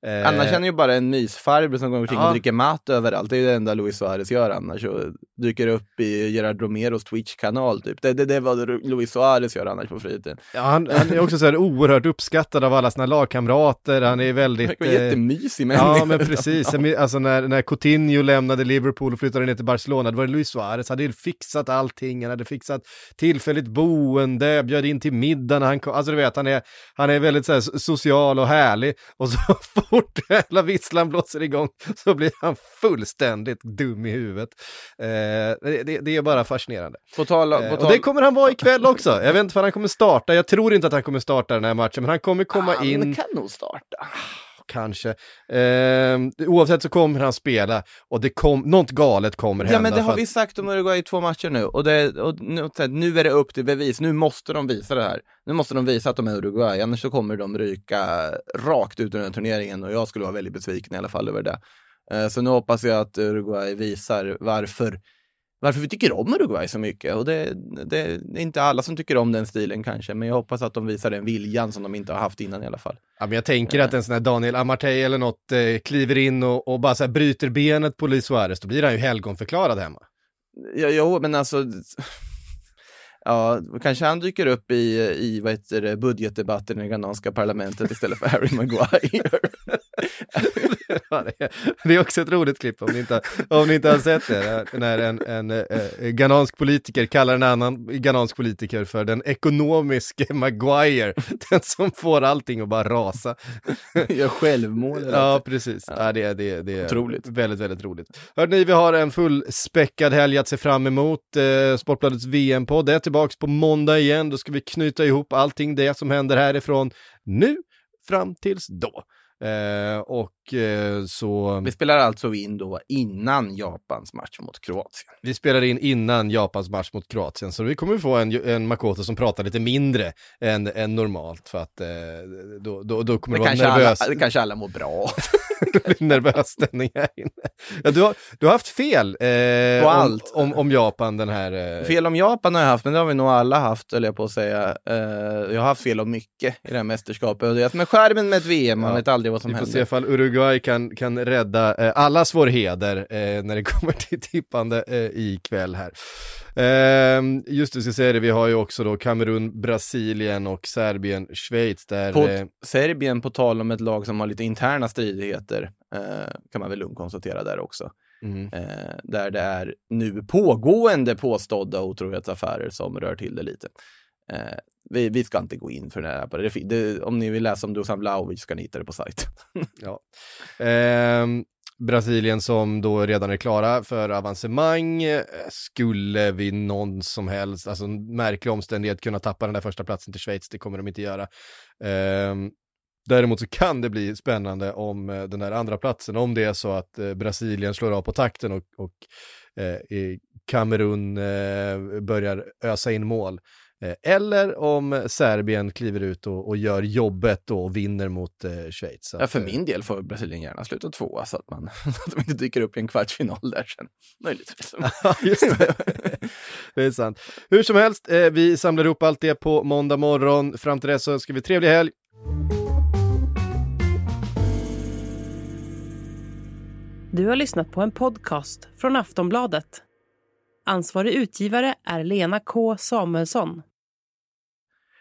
B: Eh,
C: Annars känner ju bara en mysfarbror som går omkring
B: Ja.
C: och dricker mat överallt. Det är ju det enda Luis Suarez gör annars. Och dyker upp i Gerard Romeros Twitch-kanal typ. Det, det, det är vad Luis Suarez gör annars på fritiden.
B: ja, han, han är också så här oerhört uppskattad av alla sina lagkamrater, han är
C: Han
B: väldigt...
C: verkar vara
B: eh,
C: jättemysig människa.
B: Ja, men precis. <laughs> Alltså när, när Coutinho lämnade Liverpool och flyttade ner till Barcelona, då var det Luis Suarez, hade ju fixat allting, han hade fixat tillfälligt boende, bjöd in till middag när han kom, alltså du vet, han är, han är väldigt så här, social och härlig, och så <laughs> fort <laughs> hela visslan blåser igång så blir han fullständigt dum i huvudet. Eh, det, det, är bara fascinerande.
C: På tal,
B: Eh,
C: på
B: och
C: tal,
B: det kommer han vara ikväll också. Jag vet inte för han kommer starta, jag tror inte att han kommer starta den här matchen, men han kommer komma
C: han
B: in.
C: kan nog starta.
B: Kanske. Eh, oavsett så kommer han spela och det kom, något galet kommer hända.
C: Ja men det har vi sagt om Uruguay i två matcher nu och, det, och nu, nu är det upp till bevis, nu måste de visa det här. Nu måste de visa att de är Uruguay, annars så kommer de ryka rakt ut ur den här turneringen och jag skulle vara väldigt besviken i alla fall över det. Eh, Så nu hoppas jag att Uruguay visar varför, varför vi tycker om Uruguay så mycket. Och det, det är inte alla som tycker om den stilen kanske, men jag hoppas att de visar den viljan som de inte har haft innan i alla fall.
B: Ja, men jag tänker att en sån här Daniel Amartey eller något eh, kliver in och, och bara så bryter benet på Luis Suarez, då blir han ju helgonförklarad hemma.
C: Ja, jo, men alltså... Ja, kanske han dyker upp i, i vad heter det, budgetdebatten i det ghananska parlamentet istället för Harry Maguire. <laughs>
B: Det, är, också ett roligt klipp om ni inte, om ni inte har sett det. När en, en eh, ghanansk politiker kallar en annan ghanansk politiker för den ekonomiske Maguire. Den som får allting att bara rasa.
C: Gör självmål.
B: Ja, precis. Ja, det, är- det, det är
C: Otroligt.
B: väldigt, väldigt roligt. Hörde ni, vi har en fullspäckad helg att se fram emot. Eh, Sportbladets VM-podd är tillbaks på måndag igen. Då ska vi knyta ihop allting det som händer härifrån nu fram tills då. Eh, och så,
C: Vi spelar alltså in då innan Japans match mot Kroatien.
B: vi spelar in innan Japans match mot Kroatien, så vi kommer få en, en Makoto som pratar lite mindre än, än normalt, för att eh, då, då, då kommer
C: Det
B: vara
C: alla,
B: nervös.
C: det kanske alla mår bra <laughs>
B: nervös stämning här inne. Ja, du, har, du har haft fel eh,
C: På
B: om,
C: allt.
B: Om, om Japan den här... Eh,
C: Fel om Japan har jag haft, men det har vi nog alla haft, höll jag på att säga. Eh, jag har haft fel om mycket i det här mästerskapet. Och det är som med skärmen med ett VM, man
B: Ja.
C: vet aldrig vad som
B: Vi får se
C: händer.
B: ifall Uruguay kan, kan rädda eh, allas vår heder eh, när det <laughs> kommer till tippande eh, ikväll här. Eh, just det, ska säga det, vi har ju också då Kamerun, Brasilien och Serbien, Schweiz där...
C: På
B: eh,
C: Serbien, på tal om ett lag som har lite interna stridigheter, eh, kan man väl lugnt konstatera där också.
B: mm.
C: Eh, där det är nu pågående påstådda otrohetsaffärer som rör till det lite. Eh, vi, vi ska inte gå in för det här. På det. Det, det, om ni vill läsa om Dusan Vlahovic ska ni hitta det på sajten. <laughs>
B: Ja. Eh, Brasilien som då redan är klara för avancemang, eh, skulle vi någon som helst, alltså en märklig omständighet kunna tappa den där första platsen till Schweiz, det kommer de inte göra. Eh, däremot så kan det bli spännande om eh, den där andra platsen, om det är så att eh, Brasilien slår av på takten och, och eh, Kamerun eh, börjar ösa in mål. Eh, Eller om Serbien kliver ut och, och gör jobbet och vinner mot eh, Schweiz. Så
C: Ja,
B: att,
C: för
B: eh,
C: min del får Brasilien gärna sluta tvåa så att, man, <laughs> att de inte dyker upp i en kvartsfinal där sen. Möjligtvis. <laughs>
B: Ja, just det. <laughs> det är sant. Hur som helst, eh, vi samlar ihop allt det på måndag morgon. Fram till dess så önskar vi trevlig helg.
A: Du har lyssnat på en podcast från Aftonbladet. Ansvarig utgivare är Lena K Samuelsson.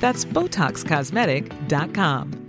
G: That's BotoxCosmetic.com.